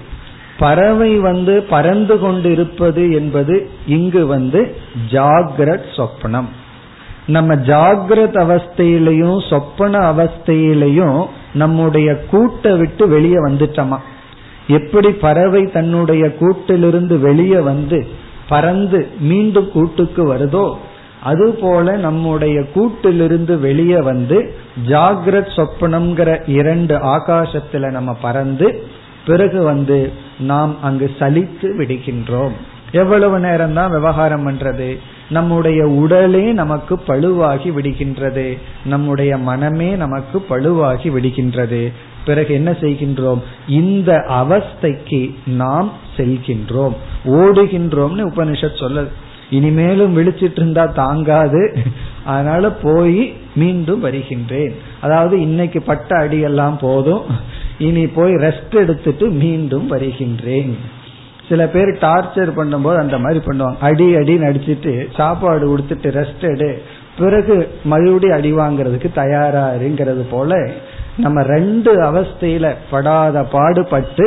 பறவை வந்து பறந்து கொண்டு இருப்பது என்பது இங்கு வந்து ஜாகிரத் சொப்பனம் நம்ம ஜாகிரத் அவஸ்தையிலையும் சொப்பன அவஸ்தையிலையும் நம்முடைய கூட்டை விட்டு வெளியே வந்துட்டோமா? எப்படி பறவை தன்னுடைய கூட்டிலிருந்து வெளியே வந்து பறந்து மீண்டும் கூட்டுக்கு வருதோ அதுபோல நம்முடைய கூட்டிலிருந்து வெளியே வந்து ஜாகிரத் சொப்பனம்ங்கிற இரண்டு ஆகாசத்துல நம்ம பறந்து பிறகு வந்து நாம் அங்கு சலித்து விடுகின்றோம். எவ்வளவு நேரம் தான் விவகாரம் பண்றது? நம்முடைய உடலே நமக்கு பழுவாகி விடுகின்றது. நம்முடைய மனமே நமக்கு பழுவாகி விடுகின்றது. பிறகு என்ன செய்கின்றோம்? இந்த அவஸ்தைக்கு நாம் செல்கின்றோம். ஓடுகின்றோம்னு உபனிஷத் சொல்லுது இனிமேலும் விழிச்சிட்டு இருந்தா தாங்காது. அதனால போய் மீண்டும் வருகின்றேன். அதாவது இன்னைக்கு பட்ட அடியெல்லாம் போதும். இனி போய் ரெஸ்ட் எடுத்துட்டு மீண்டும் வருகின்றேன். சில பேர் டார்ச்சர் பண்ணும்போது அந்த மாதிரி பண்ணுவாங்க. அடி அடி நடிச்சிட்டு சாப்பாடு கொடுத்துட்டு ரெஸ்ட் எடு. பிறகு மறுபடியும் அடி வாங்குறதுக்கு தயாராருங்கிறது போல நம்ம ரெண்டு அவஸ்தையில படாத பாடுபட்டு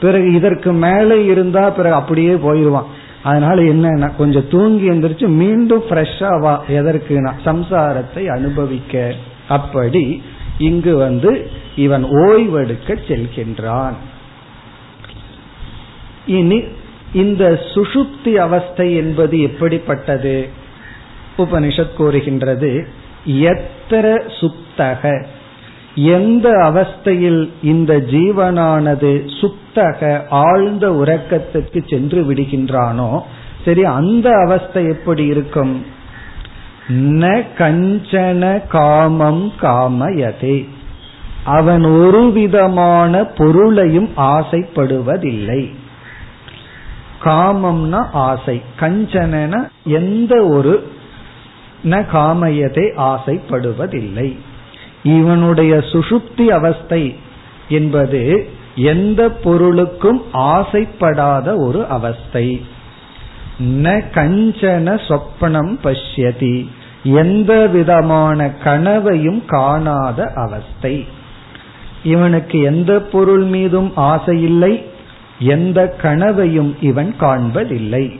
பிறகு இதற்கு மேலே இருந்தா பிறகு அப்படியே போயிடுவான் அதனால என்ன கொஞ்சம் தூங்கி எந்திரிச்சு மீண்டும் ஃப்ரெஷ்ஷா வா. எதற்குனா சம்சாரத்தை அனுபவிக்க. அப்படி இங்கு வந்து இவன் ஓய்வெடுக்க செல்கின்றான். இனி இந்த சுஷுப்தி அவஸ்தை என்பது எப்படிப்பட்டது? உபனிஷத் கூறுகின்றது எத்தர சுப்தக? எந்த அவஸ்தையில் இந்த ஜீவனானது சுப்தக ஆழ்ந்த உறக்கத்துக்கு சென்று விடுகின்றானோ சரி அந்த அவஸ்தை எப்படி இருக்கும்? ந கஞ்சன காமம் காமயதே. அவன் ஒரு விதமான பொருளையும் ஆசைப்படுவதில்லை. காமம்னா ஆசை. கஞ்சன எந்த ஒரு ந காமயத்தை ஆசைப்படுவதில்லை. இவனுடைய சுசுப்தி அவஸ்தை என்பது எந்த பொருளுக்கும் ஆசைப்படாத ஒரு அவஸ்தை. ந கஞ்சன சொப்பனம் பஷ்யதி. எந்த விதமான கனவையும் காணாத அவஸ்தை. இவனுக்கு எந்த பொருள் மீதும் ஆசை இல்லை. எந்த கனவையும் இவன் காண்பதில்லை.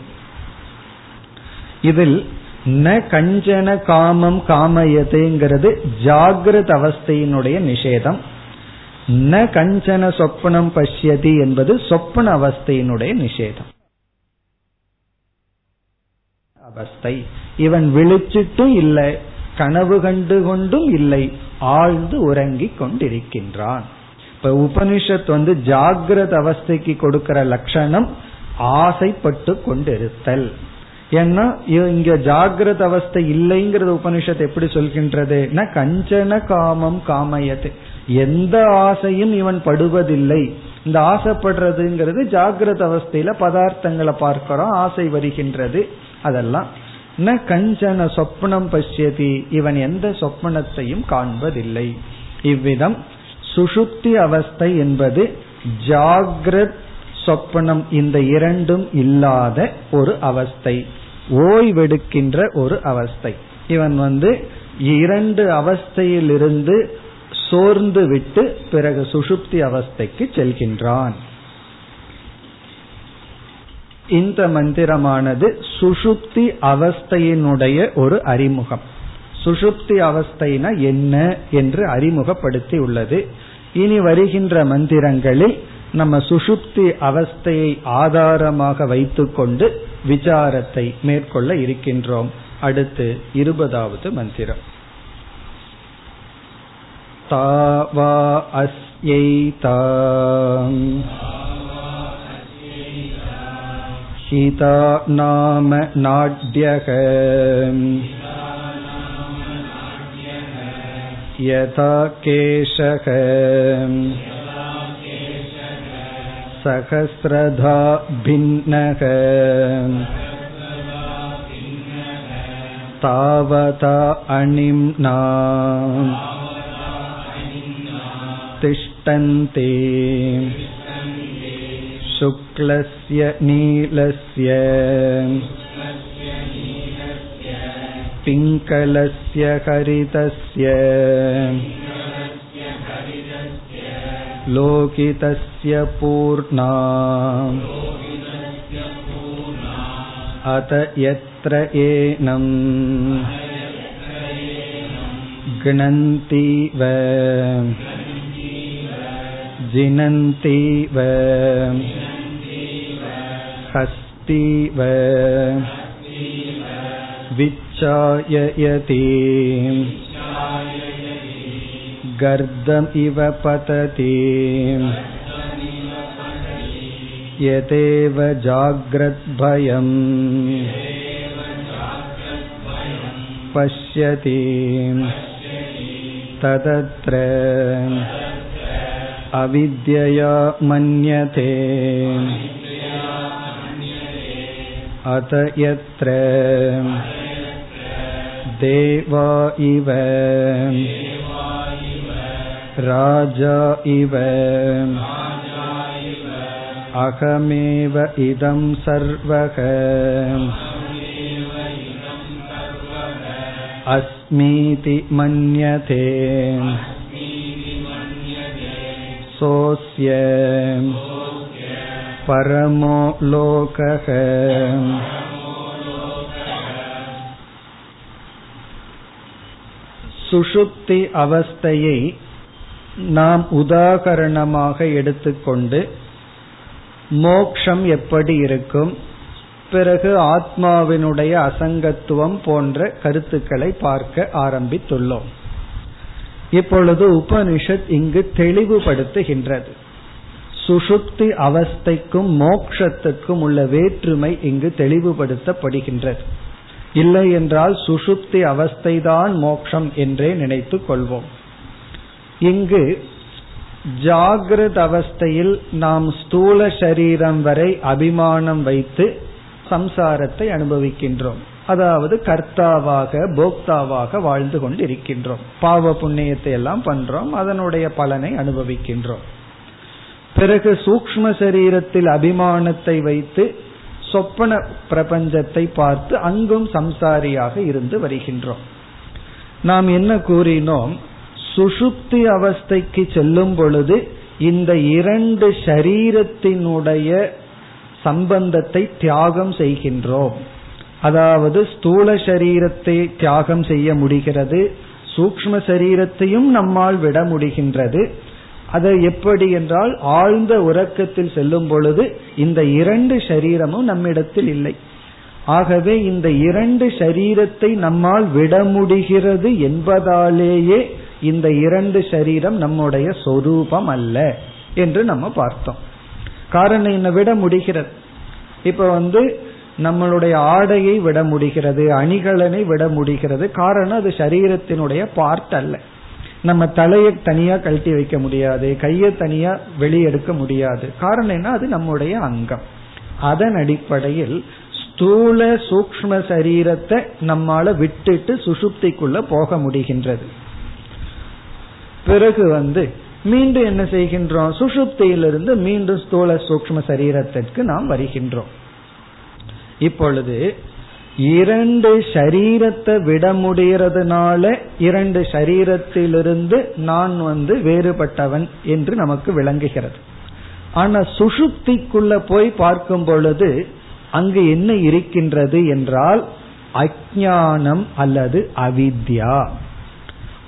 இதில் ந கஞ்சன காமம் காமயதேங்கிறது ஜாகிரத அவஸ்தையினுடைய நிஷேதம். ந கஞ்சன சொப்பனம் பஷ்யதி என்பது சொப்பன அவஸ்தையினுடைய நிஷேதம். அவஸ்தை. இவன் விழிச்சிட்டும் இல்லை கனவு கண்டு கொண்டும் இல்லை ஆழ்ந்து உறங்கிக் கொண்டிருக்கின்றான். இப்ப உபனிஷத் வந்து ஜாகிரத அவஸ்தைக்கு கொடுக்கிற லட்சணம் ஆசைப்பட்டு கொண்டிருத்தல். ஏன்னா இங்க ஜாகிரத அவஸ்தை இல்லைங்கிறது உபனிஷத் எப்படி சொல்கின்றது கஞ்சன காமம் காமயத்து எந்த ஆசையும் இவன் படுவதில்லை. இந்த ஆசைப்படுறதுங்கிறது ஜாகிரத அவஸ்தையில பதார்த்தங்களை பார்க்கிறோம் ஆசை வருகின்றது. அதெல்லாம் ந கஞ்சன சொப்னம் பசியதி இவன் எந்த சொப்பனத்தையும் காண்பதில்லை. இவ்விதம் சுஷுப்தி அவஸ்தை என்பது ஜாகிரத் சொப்பனம் இந்த இரண்டும் இல்லாத ஒரு அவஸ்தை. ஓய்வெடுக்கின்ற ஒரு அவஸ்தை. இவன் வந்து இரண்டு அவஸ்தையிலிருந்து சோர்ந்து விட்டு பிறகு சுஷுப்தி அவஸ்தைக்கு செல்கின்றான். இந்த மந்திரமானது சுஷுப்தி அவஸ்தையினுடைய ஒரு அறிமுகம். சுஷுப்தி அவஸ்தைனா என்ன என்று அறிமுகப்படுத்தி உள்ளது இனி வருகின்ற மந்திரங்களில் நம்ம சுஷுப்தி அவஸ்தையை ஆதாரமாக வைத்துக்கொண்டு விசாரத்தை மேற்கொள்ள இருக்கின்றோம் அடுத்து இருபதாவது மந்திரம் தாவா அஸ்யை हिता नाम नाड्यः यथा केशः सहस्रधा भिन्नः तावता अणिम्ना तिष्ठन्ति शुक्लस्य नीलस्य पिङ्गलस्य हरितस्य लोकितस्य पूर्णा अत यत्र एनम् घ्नन्तीव जिनन्तीव हस्तीव विच्चाययति गर्दम् इव पतति यतेव जाग्रद्भयम् पश्यति तदत्र अविद्यया मन्यते अत यत्र देवा इव राजा इव अहमेव इदं सर्वः अस्मीति मन्यते सोऽस्य பரமோ லோகக சுஷுப்தி அவஸ்தையை நாம் உதாகரணமாக எடுத்துக்கொண்டு மோக்ஷம் எப்படி இருக்கும் பிறகு ஆத்மாவினுடைய அசங்கத்துவம் போன்ற கருத்துக்களை பார்க்க ஆரம்பித்துள்ளோம். இப்பொழுது உபனிஷத் இங்கு தெளிவுபடுத்துகின்றது. சுஷுப்தி அவஸ்தைக்கும் மோக்ஷத்துக்கும் உள்ள வேற்றுமை இங்கு தெளிவுபடுத்தப்படுகின்றது. இல்லை என்றால் சுஷுப்தி அவஸ்தைதான் மோட்சம் என்றே நினைத்து கொள்வோம். இங்கு ஜாகிரத அவஸ்தையில் நாம் ஸ்தூல சரீரம் வரை அபிமானம் வைத்து சம்சாரத்தை அனுபவிக்கின்றோம். அதாவது கர்த்தாவாக போக்தாவாக வாழ்ந்து கொண்டு இருக்கின்றோம் பாவ புண்ணியத்தை எல்லாம் பண்றோம் அதனுடைய பலனை அனுபவிக்கின்றோம். பிறகு சூக்ம சரீரத்தில் அபிமானத்தை வைத்து சொப்பன பிரபஞ்சத்தை பார்த்து அங்கும் சம்சாரியாக இருந்து வருகின்றோம். நாம் என்ன கூறினோம்? சுஷுப்தி அவஸ்தைக்கு செல்லும் பொழுது இந்த இரண்டு சரீரத்தினுடைய சம்பந்தத்தை தியாகம் செய்கின்றோம். அதாவது ஸ்தூல சரீரத்தை தியாகம் செய்ய முடிகிறது சூக்ம சரீரத்தையும் நம்மால் விட முடிகின்றது. அது எப்படி என்றால் ஆழ்ந்த உறக்கத்தில் செல்லும் பொழுது இந்த இரண்டு சரீரமும் நம்மிடத்தில் இல்லை. ஆகவே இந்த இரண்டு சரீரத்தை நம்மால் விட முடிகிறது என்பதாலேயே இந்த இரண்டு சரீரம் நம்முடைய சொரூபம் அல்ல என்று நம்ம பார்த்தோம். காரணம் என்ன விட முடிகிறது. இப்ப வந்து நம்மளுடைய ஆடையை விட முடிகிறது அணிகலனை விட முடிகிறது. காரணம் அது சரீரத்தினுடைய பார்ட் அல்ல. நம்ம தலையை தனியா கழட்டி வைக்க முடியாது கையை தனியா வெளியெடுக்க முடியாது. காரணம் என்ன? அது நம்முடைய அங்கம். அதன் அடிப்படையில் ஸ்தூல சூக்ம சரீரத்தை நம்மால விட்டுட்டு சுசுப்திக்குள்ள போக முடிகின்றது. பிறகு வந்து மீண்டும் என்ன செய்கின்றோம்? சுசுப்தியிலிருந்து மீண்டும் ஸ்தூல சூக்ம சரீரத்திற்கு நாம் வருகின்றோம். இப்பொழுது இரண்டு சரீரத்தை விட முடிகிறதுனால இரண்டு சரீரத்திலிருந்து நான் வந்து வேறுபட்டவன் என்று நமக்கு விளங்குகிறது. ஆனா சுசுப்திக்குள்ள போய் பார்க்கும் பொழுது அங்கு என்ன இருக்கின்றது என்றால் அஜானம் அல்லது அவித்யா.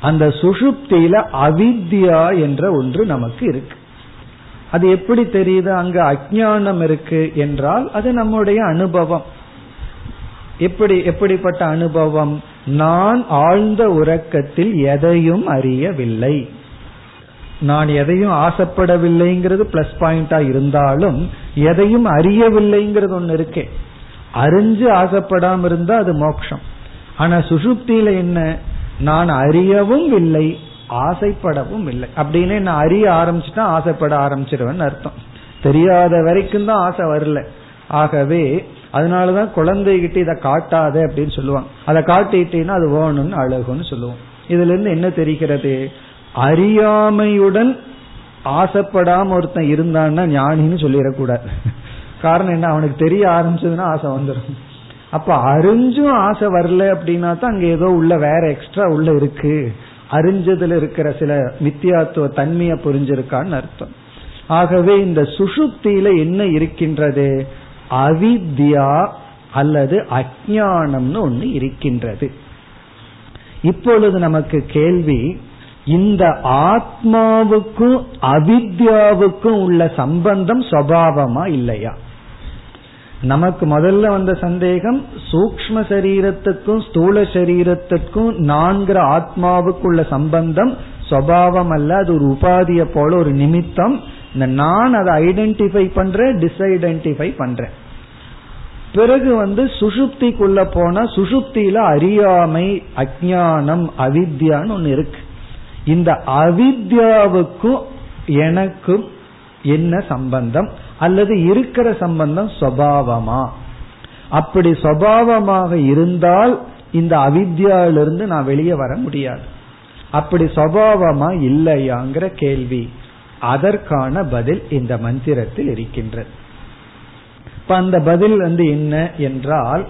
அந்த சுஷுப்தியில அவித்யா என்ற ஒன்று நமக்கு இருக்கு. அது எப்படி தெரியுது? அங்க அஜானம் இருக்கு என்றால் அது நம்முடைய அனுபவம். எப்படி எப்படிப்பட்ட அனுபவம்? நான் ஆழ்ந்த உறக்கத்தில் எதையும் அறியவில்லை. நான் எதையும் ஆசைப்படவில்லைங்கிறது பிளஸ் பாயிண்டா இருந்தாலும் எதையும் அறியவில்லைங்கிறது ஒன்னு இருக்கே. அறிஞ்சு ஆசைப்படாம இருந்தா அது மோட்சம் ஆனா சுசுப்தியில என்ன? நான் அறியவும் இல்லை ஆசைப்படவும் இல்லை. அப்படின்னு நான் அறிய ஆரம்பிச்சுட்டா ஆசைப்பட ஆரம்பிச்சிருவேன் அர்த்தம். தெரியாத வரைக்கும் தான் ஆசை வரல. ஆகவே அதனாலதான் குழந்தைகிட்ட இதை காட்டாத அப்படின்னு சொல்லுவாங்க. அதை காட்டிட்டீங்கன்னா அது வேணும்னு அழகுன்னு சொல்லுவோம். இதுல இருந்து என்ன தெரிகிறது? அறியாமையுடன் ஆசைப்படாம ஒருத்தன் இருந்தான்னா ஞானின்னு சொல்லிடக்கூடாது. காரணம் என்ன? அவனுக்கு தெரிய ஆரம்பிச்சதுன்னா ஆசை வந்துடும் அப்ப அறிஞ்சும் ஆசை வரல அப்படின்னா தான் அங்க ஏதோ உள்ள வேற எக்ஸ்ட்ரா உள்ள இருக்கு. அறிஞ்சதுல இருக்கிற சில வித்தியாத்துவ தன்மையை புரிஞ்சிருக்கான்னு அர்த்தம். ஆகவே இந்த சுசுப்தியில என்ன இருக்கின்றது? அவித்யா அல்லது அஜானம்னு ஒன்று இருக்கின்றது. இப்பொழுது நமக்கு கேள்வி இந்த ஆத்மாவுக்கும் அவித்யாவுக்கும் உள்ள சம்பந்தம் சபாவமா இல்லையா? நமக்கு முதல்ல வந்த சந்தேகம் சூக்ம சரீரத்துக்கும் ஸ்தூல சரீரத்துக்கும் நான்கிற ஆத்மாவுக்குள்ள சம்பந்தம் சபாவம் அல்ல அது ஒரு உபாதியை போல ஒரு நிமித்தம். இந்த நான் அதை ஐடென்டிஃபை பண்றேன் டிஸ்ஐடென்டிஃபை பண்றேன். பிறகு வந்து சுசுப்திக்குள்ள போனா சுசுப்தியில அறியாமை அஜானம் அவித்யான்னு ஒன்னு இருக்கு. இந்த அவித்யாவுக்கும் எனக்கும் என்ன சம்பந்தம்? அல்லது இருக்கிற சம்பந்தம் சுவாவமா? அப்படி சுவாவமாக இருந்தால் இந்த அவித்யாவிலிருந்து நான் வெளியே வர முடியாது. அப்படி சுவாவமா இல்லையாங்கிற கேள்வி. அதற்கான பதில் இந்த மந்திரத்தில் இருக்கின்றது. இப்ப அந்த பதில் வந்து என்ன என்றால்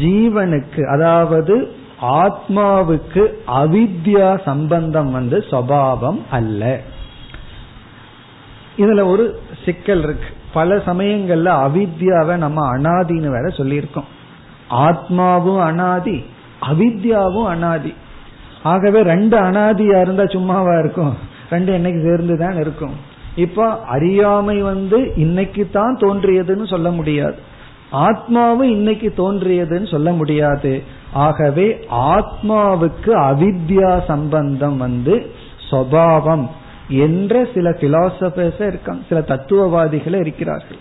ஜீவனுக்கு அதாவது ஆத்மாவுக்கு அவித்யா சம்பந்தம் வந்து சபாவம் அல்ல. இதுல ஒரு சிக்கல் இருக்கு. பல சமயங்கள்ல அவித்யாவை நம்ம அனாதின்னு வேற சொல்லியிருக்கோம். ஆத்மாவும் அனாதி அவித்யாவும் அனாதி. ஆகவே ரெண்டு அனாதியா இருந்தா சும்மாவா இருக்கும்? ரெண்டு என்னைக்கு சேர்ந்துதான் இருக்கும். இப்போ அறியாமை வந்து இன்னைக்கு தான் தோன்றியதுன்னு சொல்ல முடியாது. ஆத்மாவும் இன்னைக்கு தோன்றியதுன்னு சொல்ல முடியாது. ஆகவே ஆத்மாவுக்கு அவித்யா சம்பந்தம் வந்து சுவாவம் என்ற சில பிலாசபர்ஸ் இருக்காங்க. சில தத்துவவாதிகளே இருக்கிறார்கள்.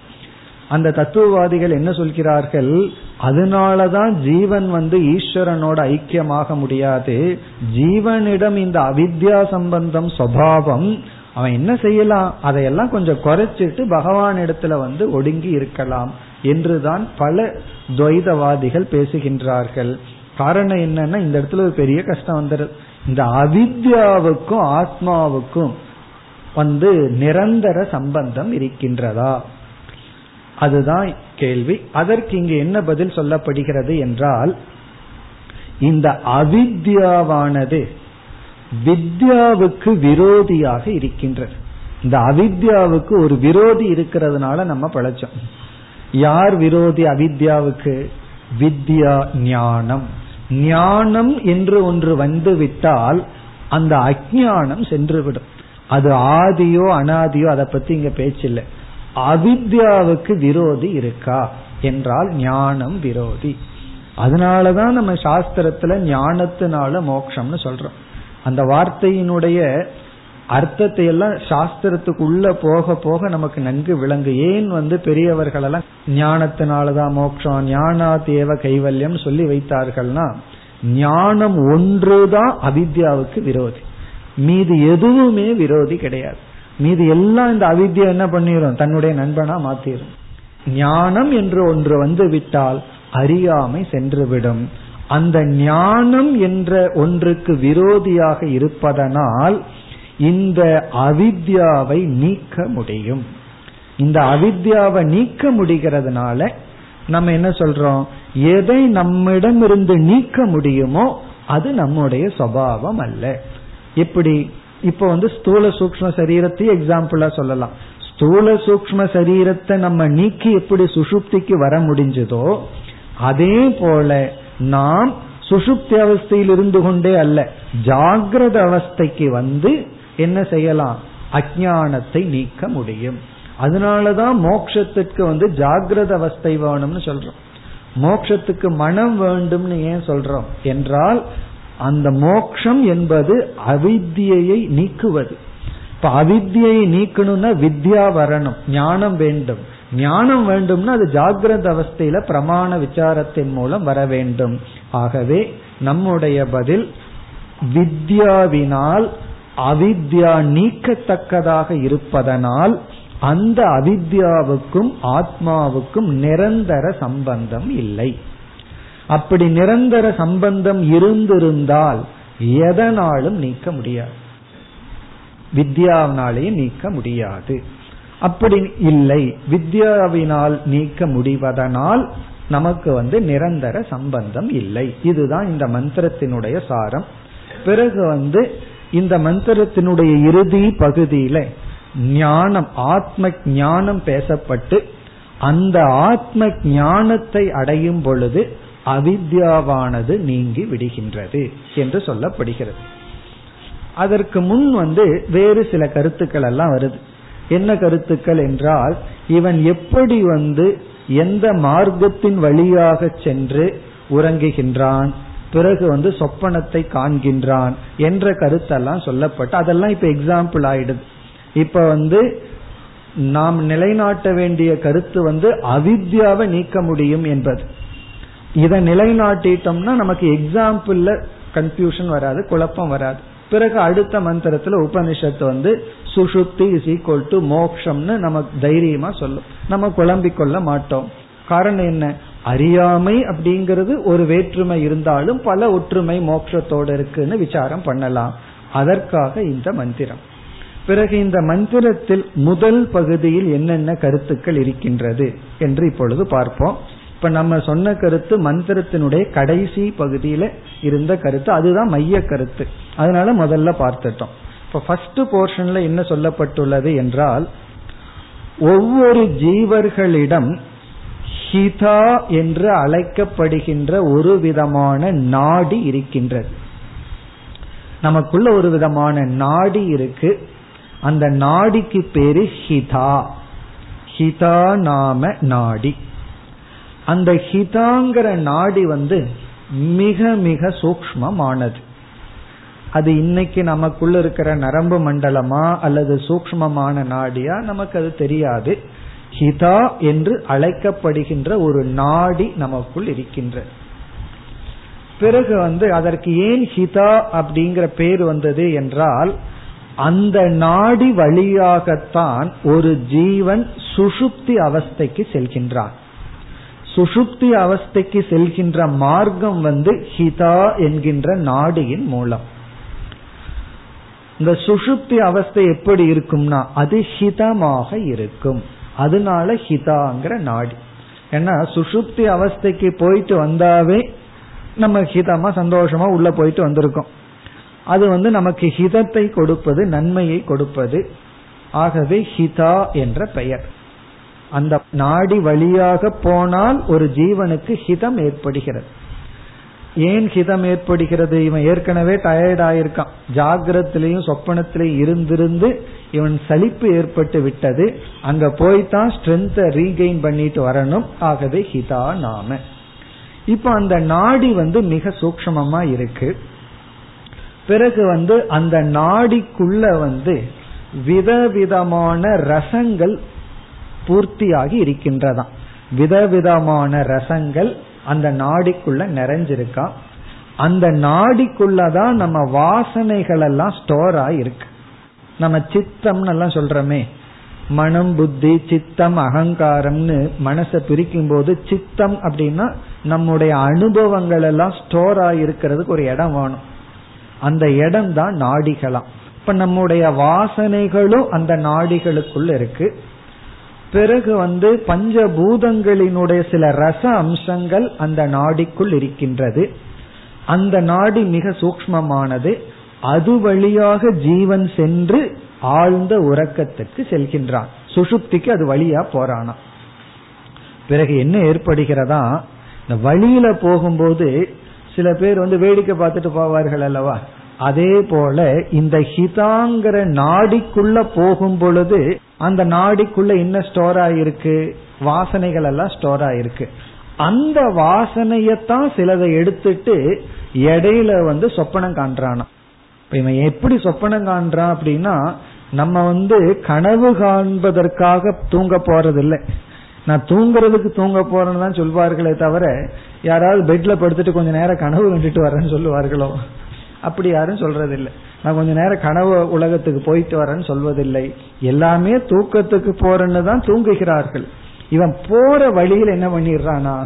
அந்த தத்துவவாதிகள் என்ன சொல்கிறார்கள்? அதனாலதான் ஜீவன் வந்து ஈஸ்வரனோட ஐக்கியமாக முடியாது. ஜீவனிடம் இந்த அவித்யா சம்பந்தம் சுவாவம் அவன் என்ன செய்யலாம்? அதையெல்லாம் கொஞ்சம் குறைச்சிட்டு பகவான் இடத்துல வந்து ஒடுங்கி இருக்கலாம் என்றுதான் பல துவைதவாதிகள் பேசுகின்றார்கள். காரணம் என்னன்னா இந்த இடத்துல ஒரு பெரிய கஷ்டம் வந்துடுது இந்த அவித்யாவுக்கும் ஆத்மாவுக்கும் வந்து நிரந்தர சம்பந்தம் இருக்கின்றதா? அதுதான் கேள்வி. அதற்கு இங்கு என்ன பதில் சொல்லப்படுகிறது என்றால் இந்த அவித்யாவானது வித்யாவுக்கு விரோதியாக இருக்கின்றது. இந்த அவித்யாவுக்கு ஒரு விரோதி இருக்கிறதுனால நம்ம பழச்சோம். யார் விரோதி அவித்யாவுக்கு? வித்யா ஞானம். ஞானம் என்று ஒன்று வந்து விட்டால் அந்த அஜானம் சென்றுவிடும். அது ஆதியோ அனாதியோ அதை பத்தி இங்க பேச்சில்லை. அவித்யாவுக்கு விரோதி இருக்கா? என்றால் ஞானம் விரோதி. அதனாலதான் நம்ம சாஸ்திரத்துல ஞானத்தினால மோட்சம்னு சொல்றோம். அந்த வார்த்தையினுடைய அர்த்தத்தை எல்லாம் சாஸ்திரத்துக்குள்ள போக போக நமக்கு நன்கு விளங்கு. ஏன் வந்து பெரியவர்கள் எல்லாம் ஞானத்தினாலதான் மோட்சம் ஞானா தேவ கைவல்யம் சொல்லி வைத்தார்கள்னா ஞானம் ஒன்றுதான் அவித்யாவுக்கு விரோதி. மீது எதுவுமே விரோதி கிடையாது. மீது எல்லாம் இந்த அவித்யா என்ன பண்ணிரும்? தன்னுடைய நண்பனா மாத்திரும். ஞானம் என்று ஒன்று வந்து விட்டால் அறியாமை சென்றுவிடும். அந்த ஞானம் என்ற ஒன்றுக்கு விரோதியாக இருப்பதனால் இந்த அவித்யாவை நீக்க முடியும். இந்த அவித்யாவை நீக்க முடிகிறதுனால நம்ம என்ன சொல்றோம்? எதை நம்மிடமிருந்து நீக்க முடியுமோ அது நம்முடைய சபாவம் அல்ல. எப்படி? இப்ப வந்து ஸ்தூல சூக்ம சரீரத்தையும் எக்ஸாம்பிளா சொல்லலாம். ஸ்தூல சூக்ம சரீரத்தை நம்ம நீக்கி எப்படி சுசுப்திக்கு வர முடிஞ்சதோ அதே போல நாம் சுசுப்தி அவஸ்தையில் இருந்து கொண்டே அல்ல ஜாகிரத அவஸ்தைக்கு வந்து என்ன செய்யலாம்? அஜானத்தை நீக்க முடியும். அதனாலதான் மோக்ஷத்துக்கு வந்து ஜாகிரத அவஸ்தை வேணும்னு சொல்றோம். மோக்ஷத்துக்கு மனம் வேண்டும்னு ஏன் சொல்றோம்? என்றால் அந்த மோக்ஷம் என்பது அவித்தியை நீக்குவது. இப்ப அவித்தியை நீக்கணும்னா வித்யா வரணும் ஞானம் வேண்டும். ஞானம் வேண்டும்னா அது ஜாகிரத அவஸ்தையில பிரமாண விசாரத்தின் மூலம் வர வேண்டும். ஆகவே நம்முடைய பதில் வித்யாவினால் அவித்யா நீக்கத்தக்கதாக இருப்பதனால் அந்த அவித்யாவுக்கும் ஆத்மாவுக்கும் நிரந்தர சம்பந்தம் இல்லை. அப்படி நிரந்தர சம்பந்தம் இருந்திருந்தால் எதனாலும் நீக்க முடியாது. வித்யாவினாலே நீக்க முடியாது. அப்படி இல்லை வித்யாவினால் நீக்க முடிவதனால் நமக்கு வந்து நிரந்தர சம்பந்தம் இல்லை. இதுதான் இந்த மந்திரத்தினுடைய சாரம். பிறகு வந்து இந்த மந்திரத்தினுடைய இறுதி பகுதியில ஞானம் ஆத்ம ஞானம் பேசப்பட்டு அந்த ஆத்ம ஞானத்தை அடையும் பொழுது அவித்யாவானது நீங்கி விடுகின்றது என்று சொல்லப்படுகிறது. அதற்கு முன் வந்து வேறு சில கருத்துக்கள் எல்லாம் வருது. என்ன கருத்துக்கள் என்றால் இவன் எப்படி வந்து எந்த மார்க்கத்தின் வழியாக சென்று உறங்குகின்றான் பிறகு வந்து சொப்பனத்தை காண்கின்றான் என்ற கருத்தெல்லாம் சொல்லப்பட்டு அதெல்லாம் இப்ப எக்ஸாம்பிள் ஆயிடுது. இப்ப வந்து நாம் நிலைநாட்ட வேண்டிய கருத்து வந்து அவித்யாவை நீக்க முடியும் என்பது. இதை நிலைநாட்டிட்டோம்னா நமக்கு எக்ஸாம்பிள்ல கன்ஃபியூஷன் வராது குழப்பம் வராது. பிறகு அடுத்த மந்திரத்துல உபனிஷத்து வந்து சுஷுப்தி இஸ் ஈக்வல் டு மோக்ஷம்னு நமக்கு தைரியமா சொல்லும். நம்ம குழம்பிக் கொள்ள மாட்டோம். காரணம் என்ன? அறியாமை அப்படிங்கிறது ஒரு வேற்றுமை இருந்தாலும் பல ஒற்றுமை மோட்சத்தோடு இருக்குன்னு விசாரம் பண்ணலாம். அதற்காக இந்த மந்திரம். பிறகு இந்த மந்திரத்தில் முதல் பகுதியில் என்னென்ன கருத்துக்கள் இருக்கின்றது என்று இப்பொழுது பார்ப்போம். இப்ப நம்ம சொன்ன கருத்து மந்திரத்தினுடைய கடைசி பகுதியில இருந்த கருத்து. அதுதான் மைய கருத்து. அதனால முதல்ல பார்த்துட்டோம். இப்ப ஃபர்ஸ்ட் போர்ஷன்ல என்ன சொல்லப்பட்டுள்ளது என்றால் ஒவ்வொரு ஜீவர்களிடம் ஹிதா என்று அழைக்கப்படுகின்ற ஒரு விதமான நாடி இருக்கின்றது. நமக்குள்ள ஒரு விதமான நாடி இருக்கு. அந்த நாடிக்கு பேரு ஹிதா. ஹிதா நாம நாடி. அந்த ஹிதாங்கிற நாடி வந்து மிக மிக சூக்மமானது அது இன்னைக்கு நமக்குள்ள இருக்கிற நரம்பு மண்டலமா அல்லது சூக்மமான நாடியா நமக்கு அது தெரியாது. ஹிதா என்று அழைக்கப்படுகின்ற ஒரு நாடி நமக்குள் இருக்கின்ற. பிறகு வந்து அதற்கு ஏன் ஹிதா அப்படிங்கிற பேர் வந்தது என்றால் அந்த நாடி வழியாகத்தான் ஒரு ஜீவன் சுஷுப்தி அவஸ்தைக்கு செல்கின்றான். சுஷுப்தி அவஸ்தைக்கு செல்கின்ற மார்க்கம் வந்து ஹிதா என்கின்ற நாடியின் மூலம். இந்த சுஷுப்தி அவஸ்தை எப்படி இருக்கும்னா அது ஹிதமாக இருக்கும். அதனால ஹிதாங்கிற நாடி. ஏன்னா சுஷுப்தி அவஸ்தைக்கு போயிட்டு வந்தாவே நம்ம ஹிதமா சந்தோஷமா உள்ள போயிட்டு வந்திருக்கோம். அது வந்து நமக்கு ஹிதத்தை கொடுப்பது நன்மையை கொடுப்பது. ஆகவே ஹிதா என்ற பெயர். அந்த நாடி வழியாக போனால் ஒரு ஜீவனுக்கு ஹிதம் ஏற்படுகிறது. ஏன் ஹிதம் ஏற்படுகிறது? இவன் ஏற்கனவே டயர்ட் ஆயிருக்கான். ஜாகிரத்திலையும் சொப்பனத்திலையும் இருந்திருந்து இவன் சலிப்பு ஏற்பட்டு விட்டது. அங்க போய்தான் ஸ்ட்ரென்த்தை ரீகெயின் பண்ணிட்டு வரணும். ஆகவே ஹிதா நாம. இப்ப அந்த நாடி வந்து மிக சூக்மமா இருக்கு. பிறகு வந்து அந்த நாடிக்குள்ள வந்து விதவிதமான ரசங்கள் பூர்த்தியாகி இருக்கின்றதாம். விதவிதமான ரசங்கள் அந்த நாடிக்குள்ள நிறைஞ்சிருக்கா? அந்த நாடிக்குள்ளதான் நம்ம வாசனைகள் எல்லாம் ஸ்டோர் ஆயிருக்கு. நம்ம சித்தம்னு எல்லாம் சொல்றோமே மனம் புத்தி சித்தம் அகங்காரம்னு மனசை பிரிக்கும் போது சித்தம் அப்படின்னா நம்முடைய அனுபவங்கள் எல்லாம் ஸ்டோர் ஆகிருக்கிறதுக்கு ஒரு இடம் வேணும். அந்த இடம் தான் நாடிகளாம். இப்ப நம்முடைய வாசனைகளும் அந்த நாடிகளுக்குள்ள இருக்கு. பிறகு வந்து பஞ்சபூதங்களினுடைய சில ரச அம்சங்கள் அந்த நாடிக்குள் இருக்கின்றது. அந்த நாடி மிக சூக்மமானது அது வழியாக ஜீவன் சென்று ஆழ்ந்த உறக்கத்துக்கு செல்கின்றான். சுசுப்திக்கு அது வழியா போறானா பிறகு என்ன ஏற்படுகிறதா? இந்த வழியில போகும்போது சில பேர் வந்து வேடிக்கை பார்த்துட்டு போவார்கள் அல்லவா? அதே போல இந்த ஹிதாங்கிற நாடிக்குள்ள போகும் பொழுது அந்த நாடிக்குள்ள என்ன ஸ்டோர் ஆயிருக்கு? வாசனைகள் எல்லாம் ஸ்டோர் ஆயிருக்கு. அந்த வாசனையத்தான் சிலதை எடுத்துட்டு இடையில வந்து சொப்பனம் காண்றானா இப்ப இவன் எப்படி சொப்பனம் காண்றான் அப்படின்னா நம்ம வந்து கனவு காண்பதற்காக தூங்க போறதில்லை. நான் தூங்குறதுக்கு தூங்க போறேன்னு தான் சொல்வார்களே தவிர யாராவது பெட்ல படுத்துட்டு கொஞ்ச நேரம் கனவு கண்டுட்டு வரேன்னு சொல்லுவார்களோ? அப்படி யாரும் சொல்றதில்லை. நான் கொஞ்ச நேரம் கனவு உலகத்துக்கு போயிட்டு வரேன்னு சொல்வதில்லை. எல்லாமே தூக்கத்துக்கு போறேன்னு தான் தூங்குகிறார்கள். இவன் போற வழியில் என்ன பண்ணிடுறானா?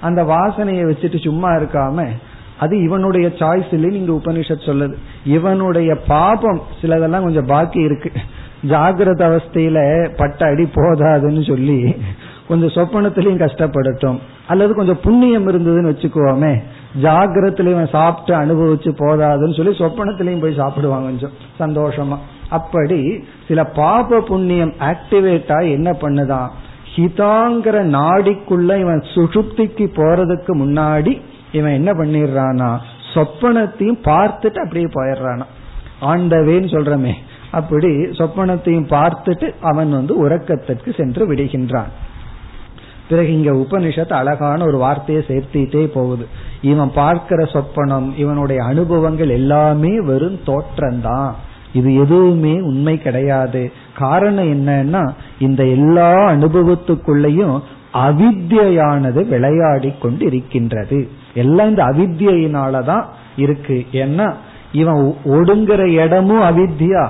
அந்த வாசனையை வச்சுட்டு சும்மா இருக்காம அது இவனுடைய சாய்ஸ் இல்லை நீங்க உபனிஷத் சொல்லுது. இவனுடைய பாபம் சிலதெல்லாம் கொஞ்சம் பாக்கி இருக்கு. ஜாகிரத அவஸ்தையில பட்ட அடி போதாதுன்னு சொல்லி கொஞ்சம் சொப்பனத்திலையும் கஷ்டப்படட்டும் அல்லது கொஞ்சம் புண்ணியம் இருந்ததுன்னு வச்சுக்கோமே ஜாகிரத்திலையும் சாப்பிட்டு அனுபவிச்சு போதாதுன்னு சொல்லி சொப்பனத்திலையும் போய் சாப்பிடுவாங்க கொஞ்சம் சந்தோஷமா. அப்படி சில பாப புண்ணியம் ஆக்டிவேட் ஆகி என்ன பண்ணுதான் ஹிதாங்கிற நாடிக்குள்ள இவன் சுசுப்திக்கு போறதுக்கு முன்னாடி இவன் என்ன பண்ணிடுறானா சொப்பனத்தையும் பார்த்துட்டு அப்படியே போயிடுறானா. ஆண்டவேன்னு சொல்றமே. அப்படி சொப்பனத்தையும் பார்த்துட்டு அவன் வந்து உறக்கத்திற்கு சென்று விடுகின்றான். பிறகு இங்க உபனிஷத்து அழகான ஒரு வார்த்தையை சேர்த்திட்டே போகுது. இவன் பார்க்கிற சொப்பனம் இவனுடைய அனுபவங்கள் எல்லாமே வெறும் தோற்றம்தான். இது எதுவுமே உண்மை கிடையாது. காரணம் என்னன்னா இந்த எல்லா அனுபவத்துக்குள்ளேயும் அவித்யானது விளையாடி கொண்டு இருக்கின்றது எல்லாம் இந்த அவித்யினாலதான் இருக்கு. ஏன்னா இவன் ஒடுங்குற இடமும் அவித்யா.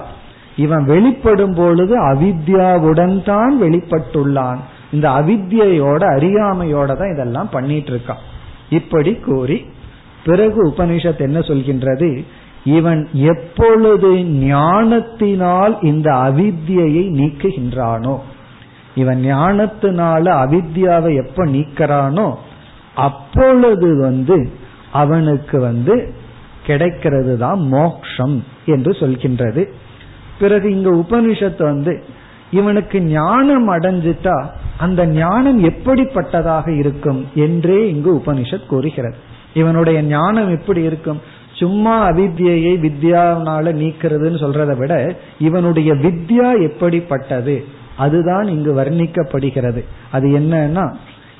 இவன் வெளிப்படும் பொழுது அவித்யாவுடன் தான் வெளிப்பட்டுள்ளான். இந்த அவித்யோட அறியாமையோட தான் இதெல்லாம் பண்ணிட்டு இருக்கான் இப்படி கூறி பிறகு உபனிஷத் என்ன சொல்கின்றது? இவன் எப்பொழுது ஞானத்தினால் இந்த அவித்யை நீக்குகின்றானோ இவன் ஞானத்தினால அவித்யாவை எப்ப நீக்கிறானோ அப்பொழுது வந்து அவனுக்கு வந்து கிடைக்கிறது தான் மோக்ஷம் என்று சொல்கின்றது. பிறகு இங்க உபனிஷத்து வந்து இவனுக்கு ஞானம் அடைஞ்சிட்டா அந்த ஞானம் எப்படிப்பட்டதாக இருக்கும் என்றே இங்கு உபனிஷத் கூறுகிறது. இவனுடைய ஞானம் எப்படி இருக்கும்? சும்மா அவித்யை வித்யானால நீக்கிறதுன்னு சொல்றதை விட இவனுடைய வித்யா எப்படிப்பட்டது? அதுதான் இங்கு வர்ணிக்கப்படுகிறது. அது என்னன்னா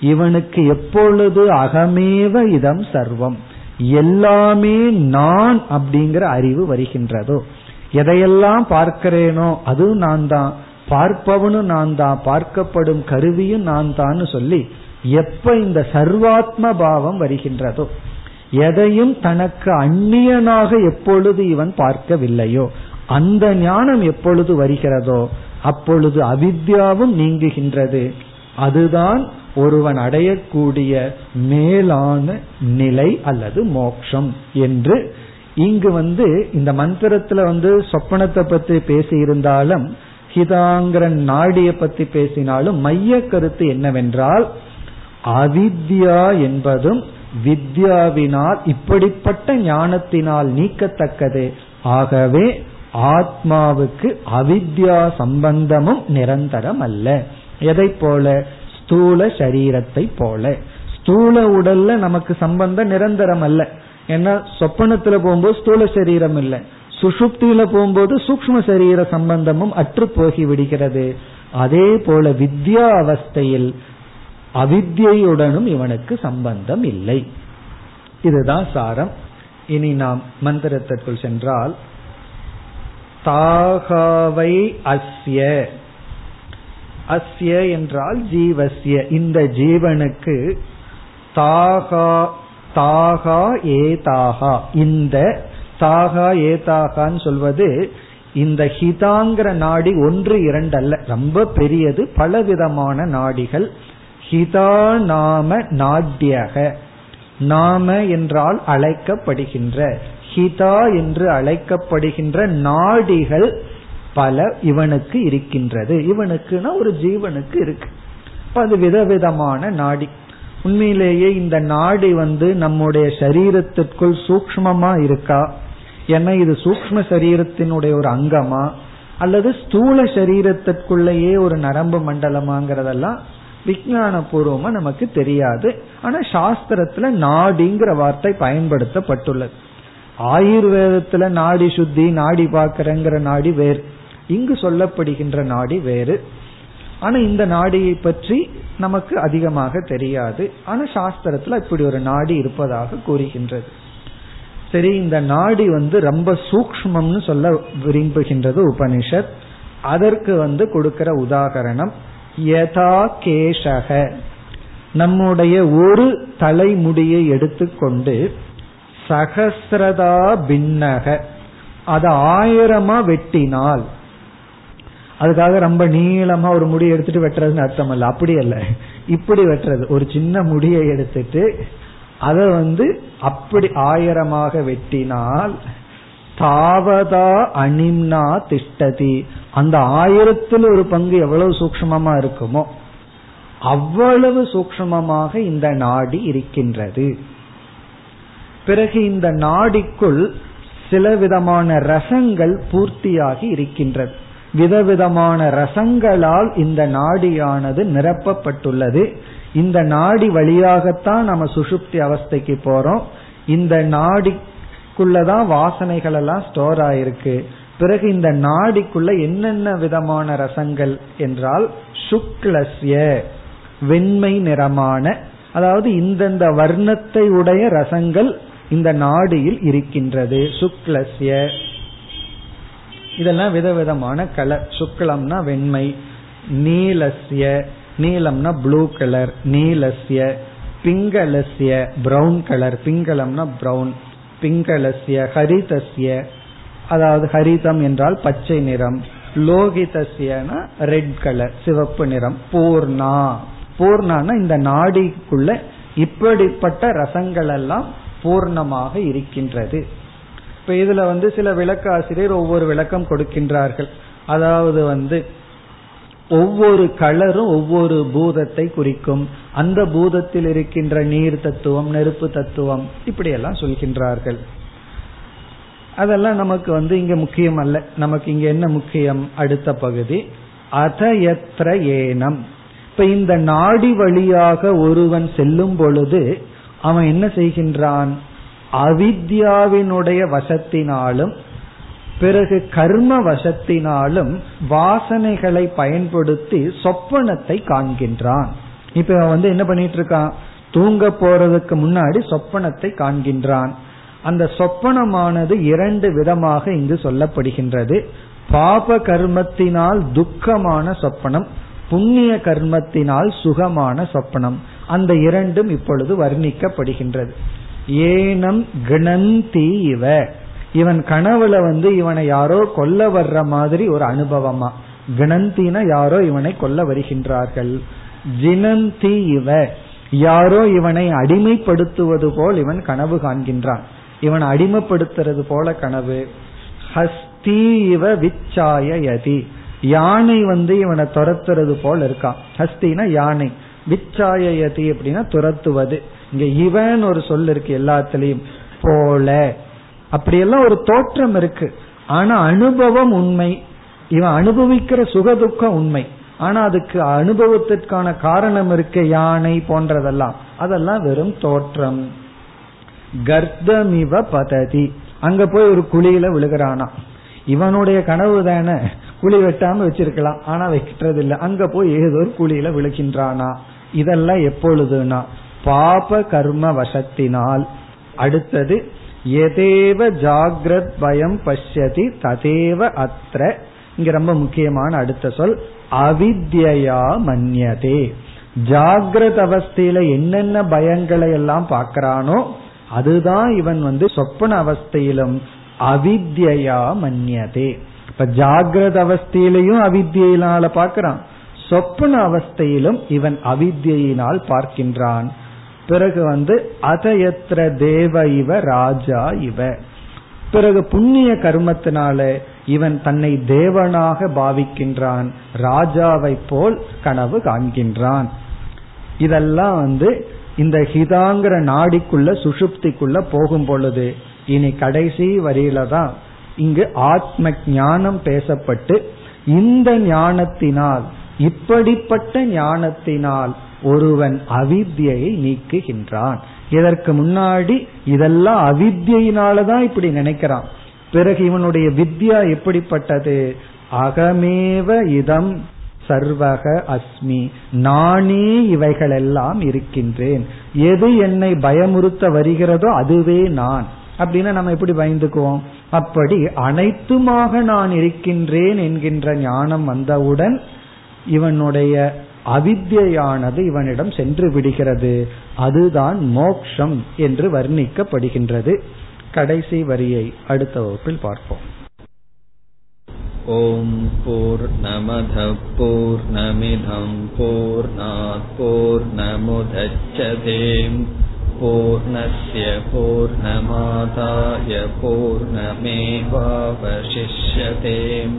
இவனுக்கு எப்பொழுது அகமேவ இதம் சர்வம்? எல்லாமே நான் அப்படிங்கிற அறிவு வருகின்றதோ? எதையெல்லாம் பார்க்கிறேனோ அதுவும் நான் தான் பார்ப்பவனும் நான் தான் பார்க்கப்படும் கருவியும் நான் தான் சொல்லி எப்ப இந்த சர்வாத்ம பாவம் வருகின்றதோ எதையும் தனக்கு அந்நியனாக எப்பொழுது இவன் பார்க்கவில்லையோ அந்த ஞானம் எப்பொழுது வருகிறதோ அப்பொழுது அவித்யாவும் நீங்குகின்றது. அதுதான் ஒருவன் அடையக்கூடிய மேலான நிலை அல்லது மோக்ஷம் என்று இங்கு வந்து இந்த மந்திரத்துல வந்து சொப்பனத்தை பற்றி பேசியிருந்தாலும் ஹிதாங்கிற நாடிய பத்தி பேசினாலும் மைய கருத்து என்னவென்றால் அவித்யா என்பதும் வித்யாவினால் இப்படிப்பட்ட ஞானத்தினால் நீக்கத்தக்கது. ஆகவே ஆத்மாவுக்கு அவித்யா சம்பந்தமும் நிரந்தரம் அல்ல எதை போல? ஸ்தூல சரீரத்தை போல. ஸ்தூல உடல்ல நமக்கு சம்பந்தம் நிரந்தரம் அல்ல ஏன்னா சொப்பனத்துல போகும்போது ஸ்தூல சரீரம் இல்லை. சுஷுப்தியில போகும்போது சூக்ம சரீர சம்பந்தமும் அற்று போகி விடுகிறது. அதே போல வித்யா அவஸ்தையில் அவித்யுடனும் இவனுக்கு சம்பந்தம் இல்லை. இதுதான் சாரம். இனி நாம் மந்திரத்திற்குள் சென்றால் தாகாவை அஸ்ய. அஸ்ய என்றால் ஜீவசிய இந்த ஜீவனுக்கு தாகா தாகா ஏதாகா இந்த தாகா ஏதாகான்னு சொல்வது இந்த ஹிதாங்கிற நாடி ஒன்று இரண்டு அல்ல ரொம்ப பெரியது பலவிதமான நாடிகள். ஹிதா நாம நாட்யக. நாம என்றால் அழைக்கப்படுகின்ற. ஹிதா என்று அழைக்கப்படுகின்ற நாடிகள் பல இவனுக்கு இருக்கின்றது. இவனுக்குன்னா ஒரு ஜீவனுக்கு இருக்கு. அது விதவிதமான நாடி. உண்மையிலேயே இந்த நாடி வந்து நம்முடைய சரீரத்திற்குள் சூக்மமா இருக்கா? ஏன்னா இது சூக்ம சரீரத்தினுடைய ஒரு அங்கமா அல்லது ஸ்தூல சரீரத்திற்குள்ளேயே ஒரு நரம்பு மண்டலமாங்கிறதெல்லாம் விஞ்ஞான பூர்வமா நமக்கு தெரியாது. ஆனா சாஸ்திரத்துல நாடிங்கிற வார்த்தை பயன்படுத்தப்பட்டுள்ளது. ஆயுர்வேதத்துல நாடி சுத்தி நாடி பாக்கிறங்கிற நாடி வேறு. இங்கு சொல்லப்படுகின்ற நாடி வேறு. ஆனா இந்த நாடியை பற்றி நமக்கு அதிகமாக தெரியாது. ஆனா சாஸ்திரத்துல இப்படி ஒரு நாடி இருப்பதாக கூறுகின்றது. சரி இந்த நாடி வந்து ரொம்ப சூக்மம்னு சொல்ல விரும்புகின்றது உபனிஷத். அதற்கு வந்து கொடுக்கிற உதாகரணம் யதா நம்முடைய ஒரு தலைமுடியை எடுத்துக்கொண்டு சகசிரதா பின்னக. அதை ஆயிரமா வெட்டினால் அதுக்காக ரொம்ப நீளமா ஒரு முடி எடுத்துட்டு வெட்டுறதுன்னு அர்த்தம் அல்ல அப்படி அல்ல. இப்படி வெட்டுறது. ஒரு சின்ன முடியை எடுத்துட்டு அதை வந்து அப்படி ஆயிரமாக வெட்டினால் தாவதா அனிம்னா திஷ்டதி. அந்த ஆயிரத்தில் ஒரு பங்கு எவ்வளவு சூக்மமா இருக்குமோ அவ்வளவு சூக்மமாக இந்த நாடி இருக்கின்றது. பிறகு இந்த நாடிக்குள் சில விதமான ரசங்கள் பூர்த்தியாகி இருக்கின்றது. விதவிதமான ரசங்களால் இந்த நாடியானது நிரப்பப்பட்டுள்ளது. இந்த நாடி வழியாகத்தான் நம்ம சுசுப்தி அவஸ்தைக்கு போறோம். இந்த நாடிக்குள்ளதான் வாசனைகள் எல்லாம் ஸ்டோர் ஆயிருக்கு. பிறகு இந்த நாடிக்குள்ள என்னென்ன விதமான ரசங்கள் என்றால் சுக்லஸ்ய வெண்மை நிறமான அதாவது இந்தந்த வர்ணத்தை உடைய ரசங்கள் இந்த நாடியில் இருக்கின்றது. சுக்லஸ்ய. இதெல்லாம் விதவிதமான கலர். சுக்லம்னா வெண்மை. நீலஸ்ய. நீலம்னா ப்ளூ கலர் நீலசிய பிங்கலசிய பிரவுன் கலர் பிங்களம்னா பிரவுன் பிங்கலசிய ஹரிதசிய அதாவது ஹரிதம் என்றால் பச்சை நிறம். லோகிதசியனா ரெட் கலர் சிவப்பு நிறம். பூர்ணா. பூர்ணானா இந்த நாடிக்குள்ள இப்படிப்பட்ட ரசங்கள் எல்லாம் பூர்ணமாக இருக்கின்றது. இப்ப இதுல வந்து சில விளக்க ஆசிரியர் ஒவ்வொரு விளக்கம் கொடுக்கின்றார்கள். அதாவது வந்து ஒவ்வொரு கலரும் ஒவ்வொரு பூதத்தை குறிக்கும். அந்த பூதத்தில் இருக்கின்ற நீர் தத்துவம் நெருப்பு தத்துவம் இப்படியெல்லாம் சொல்கின்றார்கள். அதெல்லாம் நமக்கு வந்து இங்க முக்கியம் அல்ல நமக்கு இங்க என்ன முக்கியம்? அடுத்த பகுதி. அதயத்ர ஏனம். இப்ப இந்த நாடி வழியாக ஒருவன் செல்லும் பொழுது அவன் என்ன செய்கின்றான்? அவித்யாவினுடைய வசத்தினாலும் பிறகு கர்ம வசத்தினாலும் வாசனைகளை பயன்படுத்தி சொப்பனத்தை காண்கின்றான். இப்ப வந்து என்ன பண்ணிட்டு இருக்கான் தூங்க போறதுக்கு முன்னாடி சொப்பனத்தை காண்கின்றான். அந்த சொப்பனமானது இரண்டு விதமாக இங்கு சொல்லப்படுகின்றது. பாப கர்மத்தினால் துக்கமான சொப்பனம் புண்ணிய கர்மத்தினால் சுகமான சொப்பனம். அந்த இரண்டும் இப்பொழுது வர்ணிக்கப்படுகின்றது. ஏனம் கணந்தி இவ. இவன் கனவுல வந்து இவனை யாரோ கொல்ல வர்ற மாதிரி ஒரு அனுபவமா. கிணந்தின யாரோ இவனை கொல்ல வருகின்றார்கள். ஜினந்தி இவ. யாரோ இவனை அடிமைப்படுத்துவது போல் இவன் கனவு காண்கின்றான். இவன் அடிமைப்படுத்துறது போல கனவு. ஹஸ்தி இவ விச்சாயதி யானை வந்து இவனை துரத்துறது போல் இருக்கான் ஹஸ்தினா யானை. விச்சாயதி அப்படின்னா துரத்துவது. இங்க இவன் ஒரு சொல் இருக்கு எல்லாத்திலையும். போல. அப்படியெல்லாம் ஒரு தோற்றம் இருக்கு. ஆனா அனுபவம் உண்மை. இவன் அனுபவிக்கிற சுகதுக்கம் உண்மை. ஆனா அதுக்கு அனுபவத்திற்கான காரணம் இருக்கு யானை போன்றதெல்லாம். அதெல்லாம் வெறும் தோற்றம். கர்த்தமிவ பததி. அங்க போய் ஒரு குழியில விழுகிறானா. இவனுடைய கனவு தானே. குழி வெட்டாம வச்சிருக்கலாம். ஆனா வைக்கிறது இல்லை அங்க போய் ஏதோ ஒரு குழியில விழுகின்றானா. இதெல்லாம் எப்பொழுதுனா? பாப கர்ம வசத்தினால். அடுத்தது எதேவ ஜாகிரத் பயம் பஷ்யதி ததேவ அத்ர. இங்க ரொம்ப முக்கியமான அடுத்த சொல் அவித்யா மன்யதே. ஜாகிரத அவஸ்தையில என்னென்ன பயங்களை எல்லாம் பார்க்கிறானோ அதுதான் இவன் வந்து சொப்பன அவஸ்தையிலும் அவித்யா மன்யதே. இப்ப ஜாகிரத அவஸ்தையிலையும் அவித்தியினால பார்க்கிறான். சொப்பன அவஸ்தையிலும் இவன் அவித்தியினால் பார்க்கின்றான். பிறகு வந்து அதயத்ர தேவ இவ ராஜா இவ. பிறகு புண்ணிய கர்மத்தினால இவன் தன்னை தேவனாக பாவிக்கின்றான் ராஜாவை போல் கனவு காண்கின்றான். இதெல்லாம் வந்து இந்த ஹிதாங்கிற நாடிக்குள்ள சுஷுப்திக்குள்ள போகும் பொழுது இனி கடைசி வரியில தான் இங்கு ஆத்ம ஞானம் பேசப்பட்டு இந்த ஞானத்தினால் இப்படிப்பட்ட ஞானத்தினால் ஒருவன் அவித்யை நீக்குகின்றான். இதற்கு முன்னாடி இதெல்லாம் அவித்யினாலதான் இப்படி நினைக்கிறான். பிறகு இவனுடைய வித்யா எப்படிப்பட்டது? அகமேவ இதம் சர்வக அஸ்மி. நானே இவைகளெல்லாம் இருக்கின்றேன். எது என்னை பயமுறுத்த வருகிறதோ அதுவே நான். அப்படின்னு நம்ம எப்படி பயந்துக்குவோம்? அப்படி அனைத்துமாக நான் இருக்கின்றேன் என்கின்ற ஞானம் வந்தவுடன் இவனுடைய அவித்யானது இவனிடம் சென்று விடுகிறது. அதுதான் மோக்ஷம் என்று வர்ணிக்கப்படுகின்றது. கடைசி வரியை அடுத்த வகுப்பில் பார்ப்போம். ஓம் போர் நமத போர் நமிதம் போர் போர் நமுதச்சதேம் பூர்ணய பூர்ணமாதாய பூர்ணமேவாவசிஷ்யதேம்